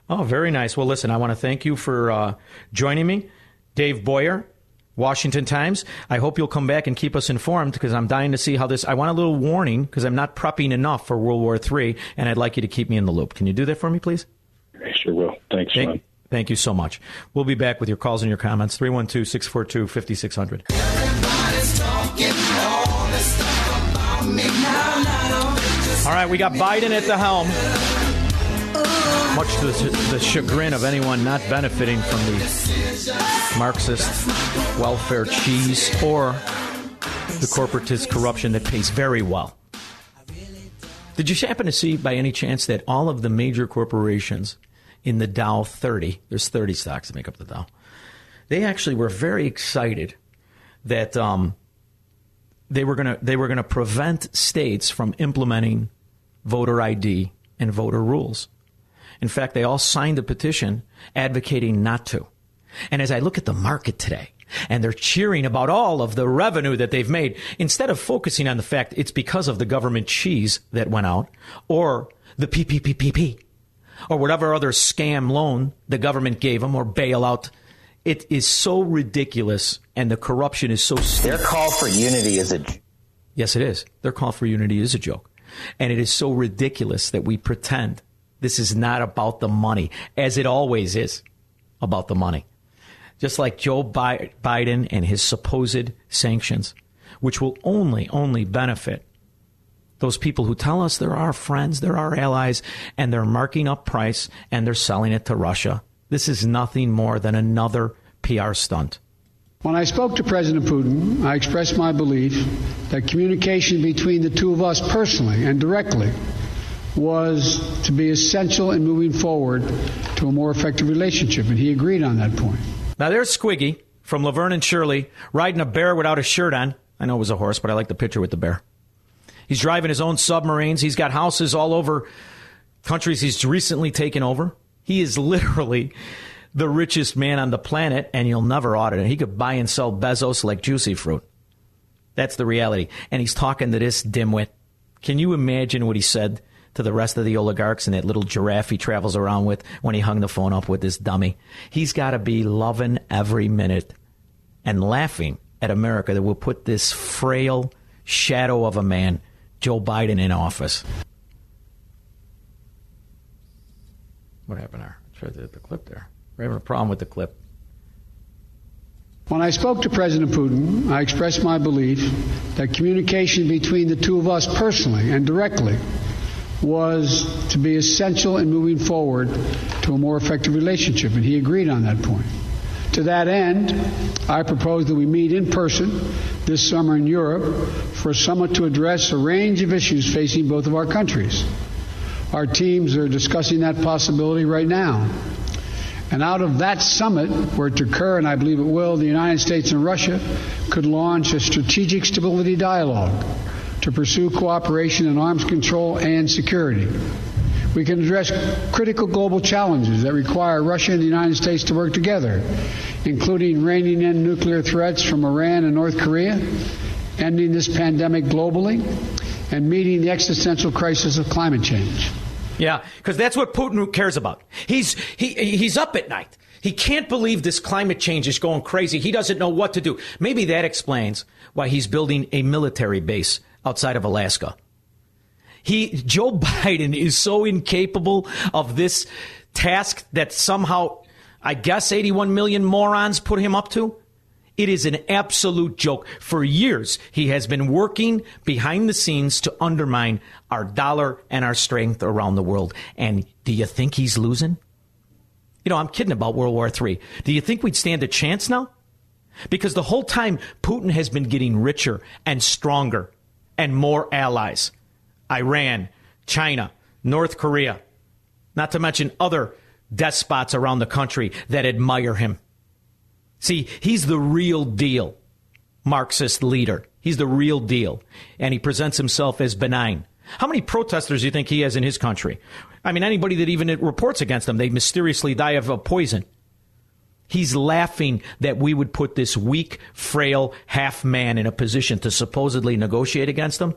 Oh, very nice. Well, listen, I want to thank you for uh, joining me, Dave Boyer, Washington Times. I hope you'll come back and keep us informed because I'm dying to see how this. I want a little warning because I'm not prepping enough for World War III, and I'd like you to keep me in the loop. Can you do that for me, please? I sure will. Thanks, thank, Sean. Thank you so much. We'll be back with your calls and your comments. 312 642 5600. All right, we got Biden at the helm much to the chagrin of anyone not benefiting from the Marxist welfare cheese or the corporatist corruption that pays very well. Did you happen to see by any chance that all of the major corporations in the Dow 30, there's 30 stocks that make up the Dow, they actually were very excited that um, they were going to they were going to prevent states from implementing voter ID and voter rules. In fact, they all signed a petition advocating not to. And as I look at the market today, and they're cheering about all of the revenue that they've made, instead of focusing on the fact it's because of the government cheese that went out, or the PPPPP, or whatever other scam loan the government gave them, or bailout. It is so ridiculous, and the corruption is so steep. Their call for unity is a. Yes, it is. Their call for unity is a joke. And it is so ridiculous that we pretend this is not about the money, as it always is about the money. Just like Joe Biden and his supposed sanctions, which will only, only benefit those people who tell us they're our friends, they're our allies, and they're marking up price and they're selling it to Russia. This is nothing more than another PR stunt. When I spoke to President Putin, I expressed my belief that communication between the two of us personally and directly was to be essential in moving forward to a more effective relationship, and he agreed on that point. Now there's Squiggy from Laverne and Shirley riding a bear without a shirt on. I know it was a horse, but I like the picture with the bear. He's driving his own submarines. He's got houses all over countries he's recently taken over. He is literally the richest man on the planet, and you'll never audit it. He could buy and sell Bezos like juicy fruit. That's the reality. And he's talking to this dimwit. Can you imagine what he said to the rest of the oligarchs and that little giraffe he travels around with when he hung the phone up with this dummy? He's got to be loving every minute and laughing at America that will put this frail shadow of a man, Joe Biden, in office. What happened there? Try the, the clip there. We're having a problem with the clip. When I spoke to President Putin, I expressed my belief that communication between the two of us personally and directly was to be essential in moving forward to a more effective relationship, and he agreed on that point. To that end, I propose that we meet in person this summer in Europe for a summit to address a range of issues facing both of our countries. Our teams are discussing that possibility right now. And out of that summit, were it to occur, and I believe it will, the United States and Russia could launch a strategic stability dialogue to pursue cooperation in arms control and security. We can address critical global challenges that require Russia and the United States to work together, including reining in nuclear threats from Iran and North Korea, ending this pandemic globally, and meeting the existential crisis of climate change. Yeah, because that's what Putin cares about. He's he he's up at night. He can't believe this climate change is going crazy. He doesn't know what to do. Maybe that explains why he's building a military base outside of Alaska. He Joe Biden is so incapable of this task that somehow I guess 81 million morons put him up to. It is an absolute joke. For years, he has been working behind the scenes to undermine our dollar and our strength around the world. And do you think he's losing? You know, I'm kidding about World War III. Do you think we'd stand a chance now? Because the whole time, Putin has been getting richer and stronger and more allies. Iran, China, North Korea, not to mention other despots around the country that admire him. See, he's the real deal Marxist leader. He's the real deal. And he presents himself as benign. How many protesters do you think he has in his country? I mean, anybody that even reports against him, they mysteriously die of a poison. He's laughing that we would put this weak, frail half man in a position to supposedly negotiate against him.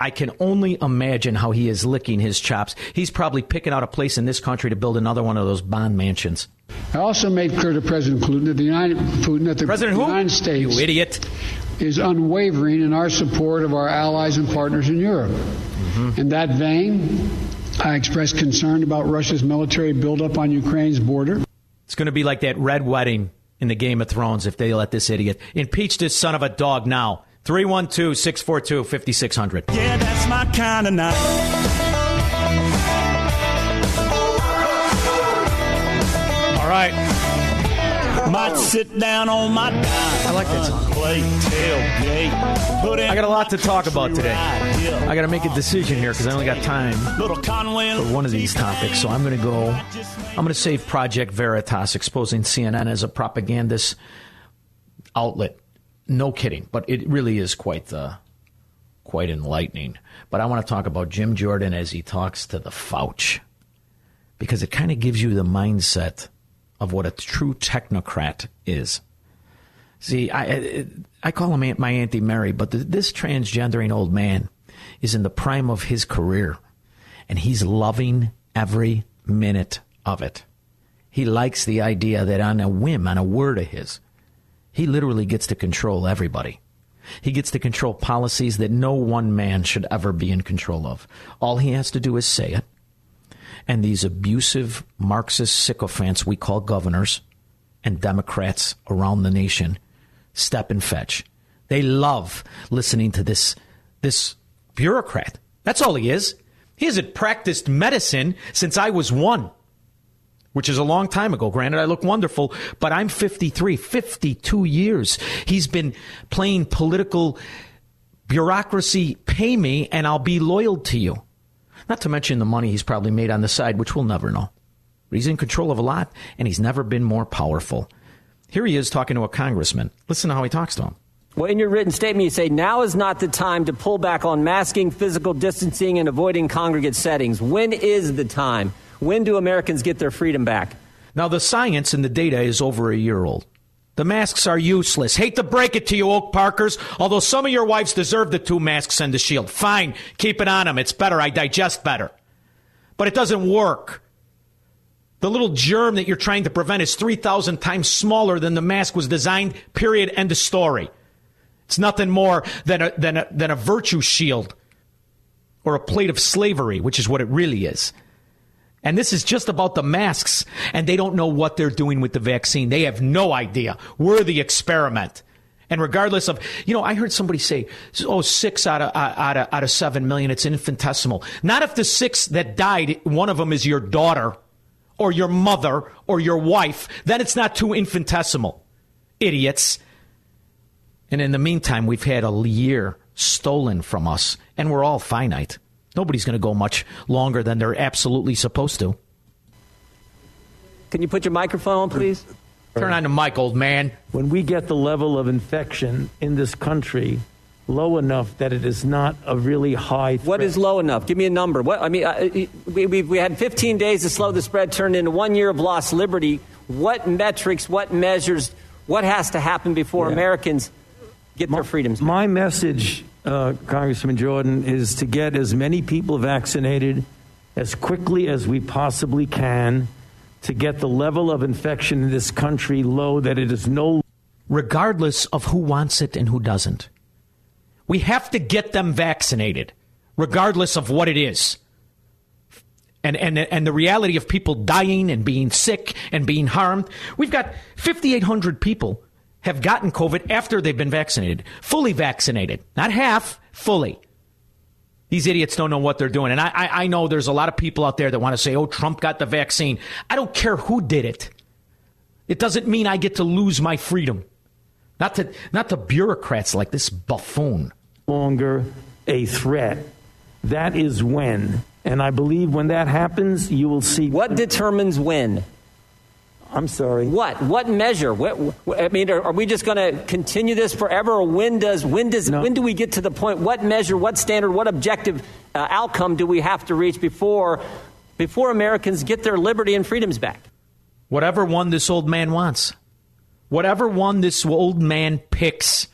I can only imagine how he is licking his chops. He's probably picking out a place in this country to build another one of those bond mansions. I also made clear to President Putin that the United, Putin that the President who? States You idiot. is unwavering in our support of our allies and partners in Europe. Mm-hmm. In that vein, I expressed concern about Russia's military buildup on Ukraine's border. It's going to be like that red wedding in the Game of Thrones if they let this idiot impeach this son of a dog now. 312 642 5600. Yeah, that's my kind of night. All right. Might sit down on my dime. I like that song. Play tailgate. Put in I got a lot to talk about today. I got to make a decision here because I only got time for one of these topics. So I'm going to go. I'm going to save Project Veritas exposing CNN as a propagandist outlet. No kidding, but it really is quite the quite enlightening. But I want to talk about Jim Jordan as he talks to the Fauch because it kind of gives you the mindset of what a true technocrat is. See, I I, call him my Auntie Mary, but th this transgendering old man is in the prime of his career, and he's loving every minute of it. He likes the idea that on a whim, on a word of his, he literally gets to control everybody. He gets to control policies that no one man should ever be in control of. All he has to do is say it. And these abusive Marxist sycophants we call governors and Democrats around the nation step and fetch. They love listening to this this bureaucrat. That's all he is. He hasn't practiced medicine since I was one, which is a long time ago. Granted, I look wonderful, but I'm 53, 52 years. He's been playing political bureaucracy, pay me, and I'll be loyal to you. Not to mention the money he's probably made on the side, which we'll never know. But he's in control of a lot, and he's never been more powerful. Here he is talking to a congressman. Listen to how he talks to him. Well, in your written statement, you say now is not the time to pull back on masking, physical distancing, and avoiding congregate settings. When is the time? When do Americans get their freedom back? Now, the science and the data is over a year old. The masks are useless. Hate to break it to you, Oak Parkers, although some of your wives deserve the two masks and the shield. Fine, keep it on them. It's better. I digest better. But it doesn't work. The little germ that you're trying to prevent is 3,000 times smaller than the mask was designed, period, end of story. It's nothing more than a, than a, than a virtue shield or a plate of slavery, which is what it really is. And this is just about the masks, and they don't know what they're doing with the vaccine. They have no idea. We're the experiment. And regardless of, you know, I heard somebody say, oh, six out of, uh, out of, out of seven million, it's infinitesimal. Not if the six that died, one of them is your daughter or your mother or your wife, then it's not too infinitesimal. Idiots. And in the meantime, we've had a year stolen from us, and we're all finite. Nobody's going to go much longer than they're absolutely supposed to. Can you put your microphone on, please? Turn on the mic, old man. When we get the level of infection in this country low enough that it is not a really high threat. What is low enough? Give me a number. What I mean, uh, we, we, we had 15 days to slow the spread, turned into one year of lost liberty. What metrics, what measures, what has to happen before Yeah. Americans get their freedoms? My message, uh, Congressman Jordan, is to get as many people vaccinated as quickly as we possibly can to get the level of infection in this country low that it is no regardless of who wants it and who doesn't. We have to get them vaccinated, regardless of what it is. And, and, and the reality of people dying and being sick and being harmed. We've got 5,800 people have gotten COVID after they've been vaccinated, fully vaccinated, not half, fully. These idiots don't know what they're doing. And I, I, I know there's a lot of people out there that want to say, oh, Trump got the vaccine. I don't care who did it. It doesn't mean I get to lose my freedom. Not to, not to bureaucrats like this buffoon. longer a threat. That is when. And I believe when that happens, you will see. What determines when? I'm sorry. What? What measure? What, what- I mean, are, are we just going to continue this forever, or when does when does when do we get to the point? What measure? What standard? What objective uh, outcome do we have to reach before before Americans get their liberty and freedoms back? Whatever one this old man wants. Whatever one this old man picks.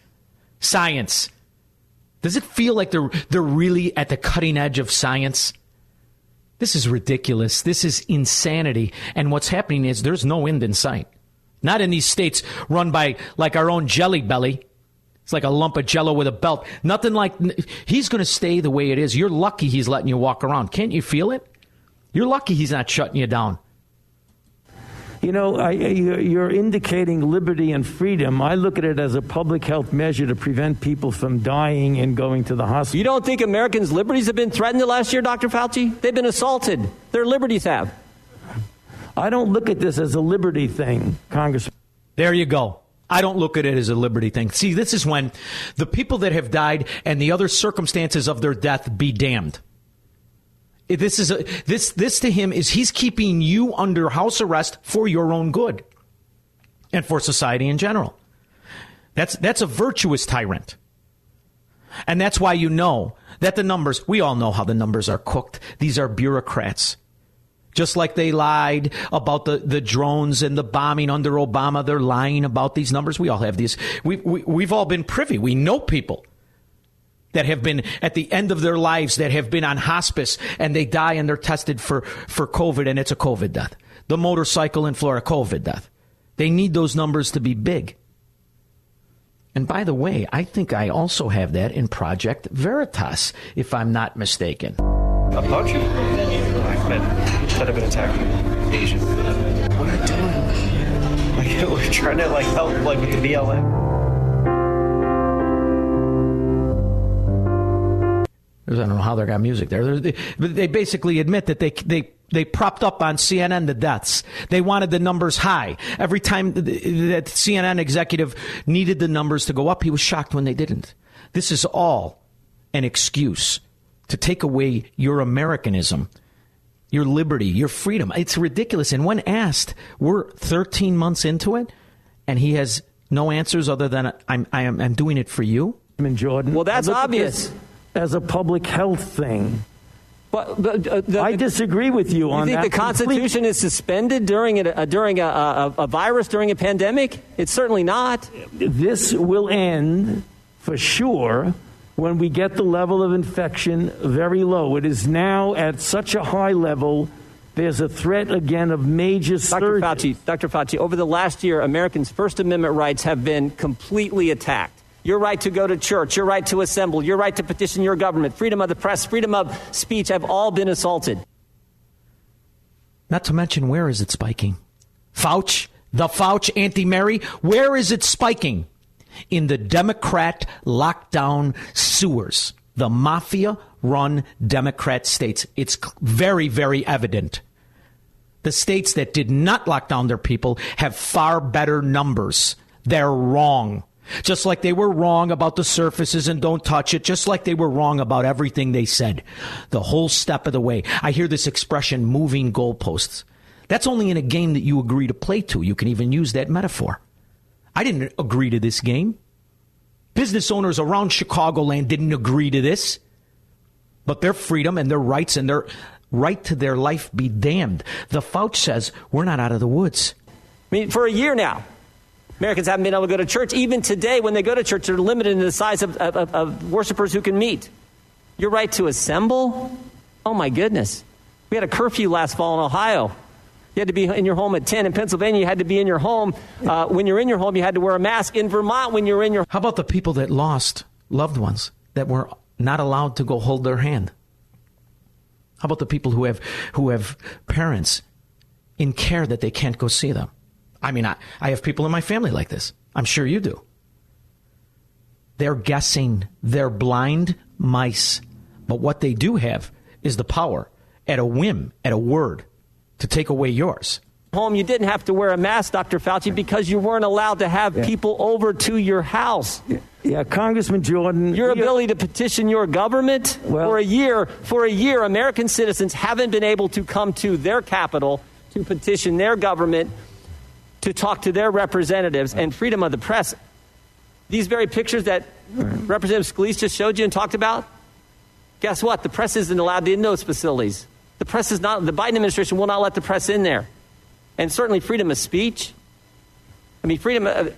Science. Does it feel like they're, they're really at the cutting edge of science? This is ridiculous. This is insanity. And what's happening is there's no end in sight. Not in these states run by like our own jelly belly. It's like a lump of jello with a belt. Nothing like he's going to stay the way it is. You're lucky he's letting you walk around. Can't you feel it? You're lucky he's not shutting you down. You know, I, you- you're indicating liberty and freedom. I look at it as a public health measure to prevent people from dying and going to the hospital. You don't think Americans' liberties have been threatened the last year, Dr. Fauci? They've been assaulted. Their liberties have. I don't look at this as a liberty thing, Congressman. There you go. I don't look at it as a liberty thing. See, this is when the people that have died and the other circumstances of their death be damned. This is a, this this to him is he's keeping you under house arrest for your own good and for society in general. That's that's a virtuous tyrant. And that's why you know that the numbers, we all know how the numbers are cooked. These are bureaucrats. Just like they lied about the, the drones and the bombing under Obama, they're lying about these numbers. We all have these. We, we, we've all been privy. We know people that have been at the end of their lives that have been on hospice and they die and they're tested for, for COVID and it's a COVID death. The motorcycle in Florida, COVID death. They need those numbers to be big. And by the way, I think I also have that in Project Veritas, if I'm not mistaken. About you, black men that have been attacking Asian. What are you doing? Like, we're trying to like help like with the BLM. I don't know how they got music there. They, they basically admit that they they they propped up on CNN the deaths. They wanted the numbers high. Every time th- that CNN executive needed the numbers to go up, he was shocked when they didn't. This is all an excuse to take away your Americanism, your liberty, your freedom. It's ridiculous. And when asked, we're 13 months into it, and he has No answers other than I'm, I am, I'm doing it for you? I'm in Jordan. Well, that's I look obvious. As a public health thing. But, but uh, the, I disagree with you You on think the Constitution is suspended during a, during a, a, a virus during a pandemic? It's certainly not. This will end for sure when we get the level of infection very low. It is now at such a high level. There's a threat again of major Dr. surges. Fauci, Dr. Fauci, over the last year, Americans' First Amendment rights have been completely attacked. Your right to go to church, your right to assemble, your right to petition your government, freedom of the press, freedom of speech have all been assaulted. Not to mention, where is it spiking? Fauci, the Fauci anti Mary, where is it spiking? In the Democrat lockdown sewers, the mafia run Democrat states. It's very, very evident. The states that did not lock down their people have far better numbers. They're wrong. Just like they were wrong about the surfaces and don't touch it, just like they were wrong about everything they said. The whole step of the way. I hear this expression, moving goalposts. That's only in a game that you agree to play to. You can even use that metaphor. I didn't agree to this game. Business owners around Chicagoland didn't agree to this. But their freedom and their rights and their right to their life be damned. The Fauci says we're not out of the woods. I mean, for a year now, Americans haven't been able to go to church. Even today, when they go to church, they're limited in the size of, of, of worshipers who can meet. Your right to assemble? Oh, my goodness. We had a curfew last fall in Ohio. You had to be in your home at 10. In Pennsylvania, you had to be in your home. Uh, when you're in your home, you had to wear a mask. In Vermont, when you're in your How about the people that lost loved ones that were not allowed to go hold their hand? How about the people who have who have parents in care that they can't go see them? I mean, I, I have people in my family like this. I'm sure you do. They're guessing. They're blind mice. But what they do have is the power at a whim, at a word, to take away yours. home, you didn't have to wear a mask, Dr. Fauci, because you weren't allowed to have people over to your house. Yeah, Congressman Jordan. Your ability to petition your government for a year, for a year, American citizens haven't been able to come to their capital to petition their government to talk to their representatives and freedom of the press. These very pictures that Representative Scalise just showed you and talked about, guess what? The press isn't allowed in those facilities. The press is not, the Biden administration will not let the press in there. And certainly freedom of speech. I mean, freedom of,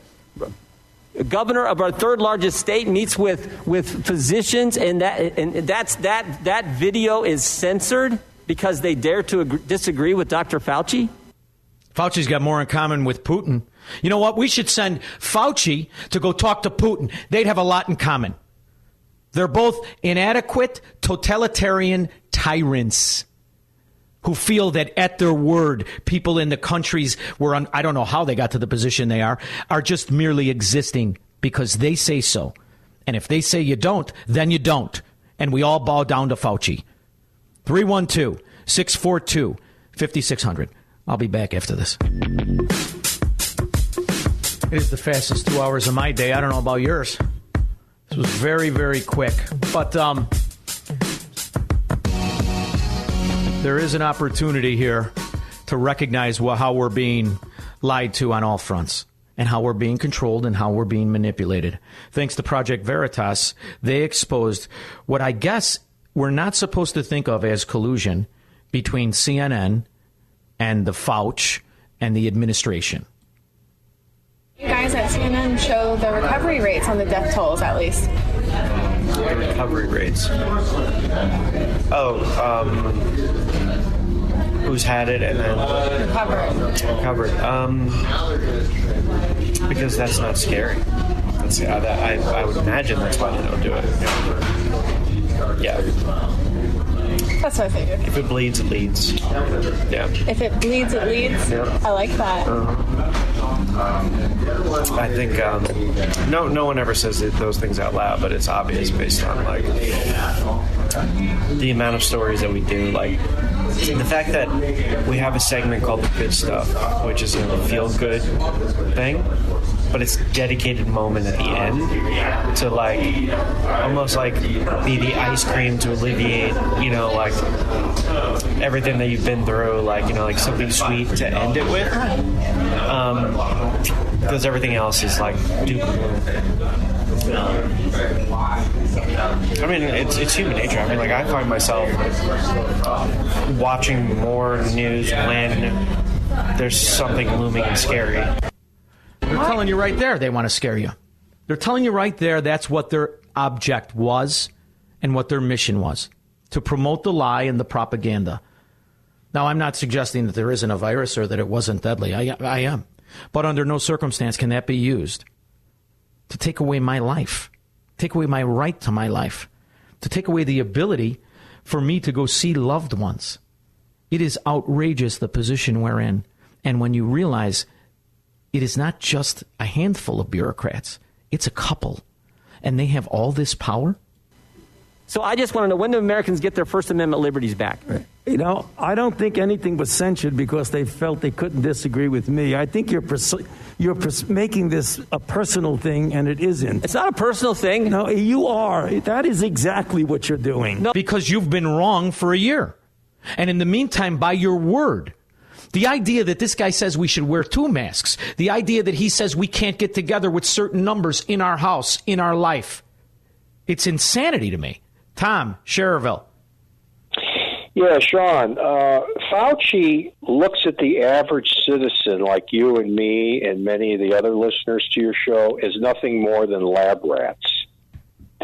a governor of our third largest state meets with, with physicians, and, that, and that's, that, that video is censored because they dare to agree, disagree with Dr. Fauci? Fauci's got more in common with Putin. You know what? We should send Fauci to go talk to Putin. They'd have a lot in common. They're both inadequate, totalitarian tyrants who feel that at their word, people in the countries where I don't know how they got to the position they are, are just merely existing because they say so. And if they say you don't, then you don't. And we all bow down to Fauci. 312 642 5600. I'll be back after this. It is the fastest two hours of my day. I don't know about yours. This was very, very quick. But um, there is an opportunity here to recognize how we're being lied to on all fronts and how we're being controlled and how we're being manipulated. Thanks to Project Veritas, they exposed what I guess we're not supposed to think of as collusion between CNN and the Fauci and the administration. You guys at CNN show the recovery rates on the death tolls, at least. The recovery rates. Oh, um, who's had it and then Recovered. recovered? Um, because that's not scary. That's, uh, that, I, I would imagine that's why they don't do it. Yeah. That's what I figured. If it bleeds, it leads. Yeah. If it bleeds, it leads. Yeah. I like that. I think um, no no one ever says it- those things out loud, but it's obvious based on like the amount of stories that we do. Like the fact that we have a segment called the good stuff, which is a feel good thing. But it's dedicated moment at the end to like almost like be the ice cream to alleviate, you know, like everything that you've been through, like you know, like something sweet to end it with. Um, because everything else is like I mean, it's it's human nature. I mean, like I find myself watching more news when there's something looming and scary. They're telling you right there they want to scare you. They're telling you right there that's what their object was and what their mission was to promote the lie and the propaganda. Now, I'm not suggesting that there isn't a virus or that it wasn't deadly. I, I am. But under no circumstance can that be used to take away my life, take away my right to my life, to take away the ability for me to go see loved ones. It is outrageous the position we're in. And when you realize it is not just a handful of bureaucrats, it's a couple, and they have all this power. So I just want to know when do Americans get their First Amendment liberties back? You know, I don't think anything was censured because they felt they couldn't disagree with me. I think you're pers- you're pers- making this a personal thing, and it isn't. It's not a personal thing. No, you are. That is exactly what you're doing. No. Because you've been wrong for a year. And in the meantime, by your word, the idea that this guy says we should wear two masks, the idea that he says we can't get together with certain numbers in our house, in our life, it's insanity to me. Tom, Cherville. Yeah, Sean. Uh, Fauci looks at the average citizen like you and me and many of the other listeners to your show as nothing more than lab rats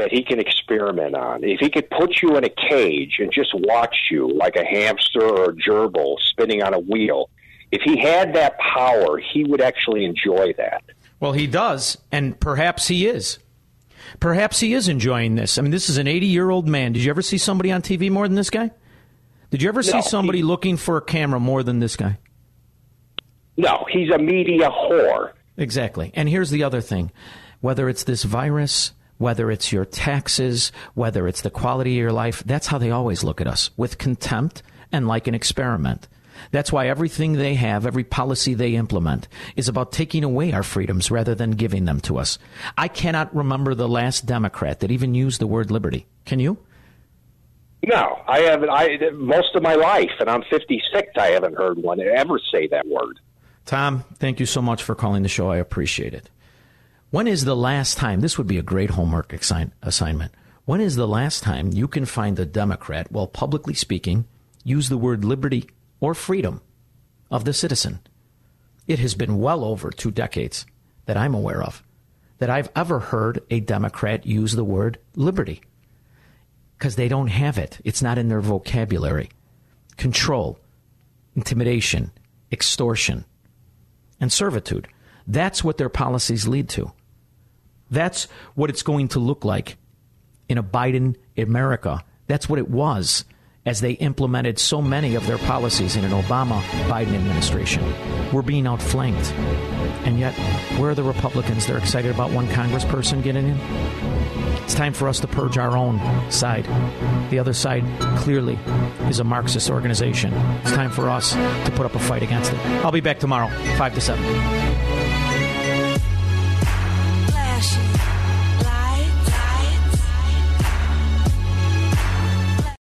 that he can experiment on. If he could put you in a cage and just watch you like a hamster or a gerbil spinning on a wheel, if he had that power, he would actually enjoy that. Well, he does, and perhaps he is. Perhaps he is enjoying this. I mean, this is an 80 year old man. Did you ever see somebody on TV more than this guy? Did you ever see No, somebody looking for a camera more than this guy? No, he's a media whore. Exactly. And here's the other thing whether it's this virus, whether it's your taxes, whether it's the quality of your life, that's how they always look at us with contempt and like an experiment. That's why everything they have, every policy they implement, is about taking away our freedoms rather than giving them to us. I cannot remember the last Democrat that even used the word liberty. Can you? No, I haven't. I most of my life, and I'm 56. I haven't heard one ever say that word. Tom, thank you so much for calling the show. I appreciate it. When is the last time? This would be a great homework assign, assignment. When is the last time you can find a Democrat, while publicly speaking, use the word liberty or freedom of the citizen? It has been well over two decades that I'm aware of that I've ever heard a Democrat use the word liberty because they don't have it. It's not in their vocabulary. Control, intimidation, extortion, and servitude. That's what their policies lead to. That's what it's going to look like in a Biden America. That's what it was as they implemented so many of their policies in an Obama Biden administration. We're being outflanked. And yet, where are the Republicans? They're excited about one congressperson getting in. It's time for us to purge our own side. The other side clearly is a Marxist organization. It's time for us to put up a fight against it. I'll be back tomorrow, 5 to 7.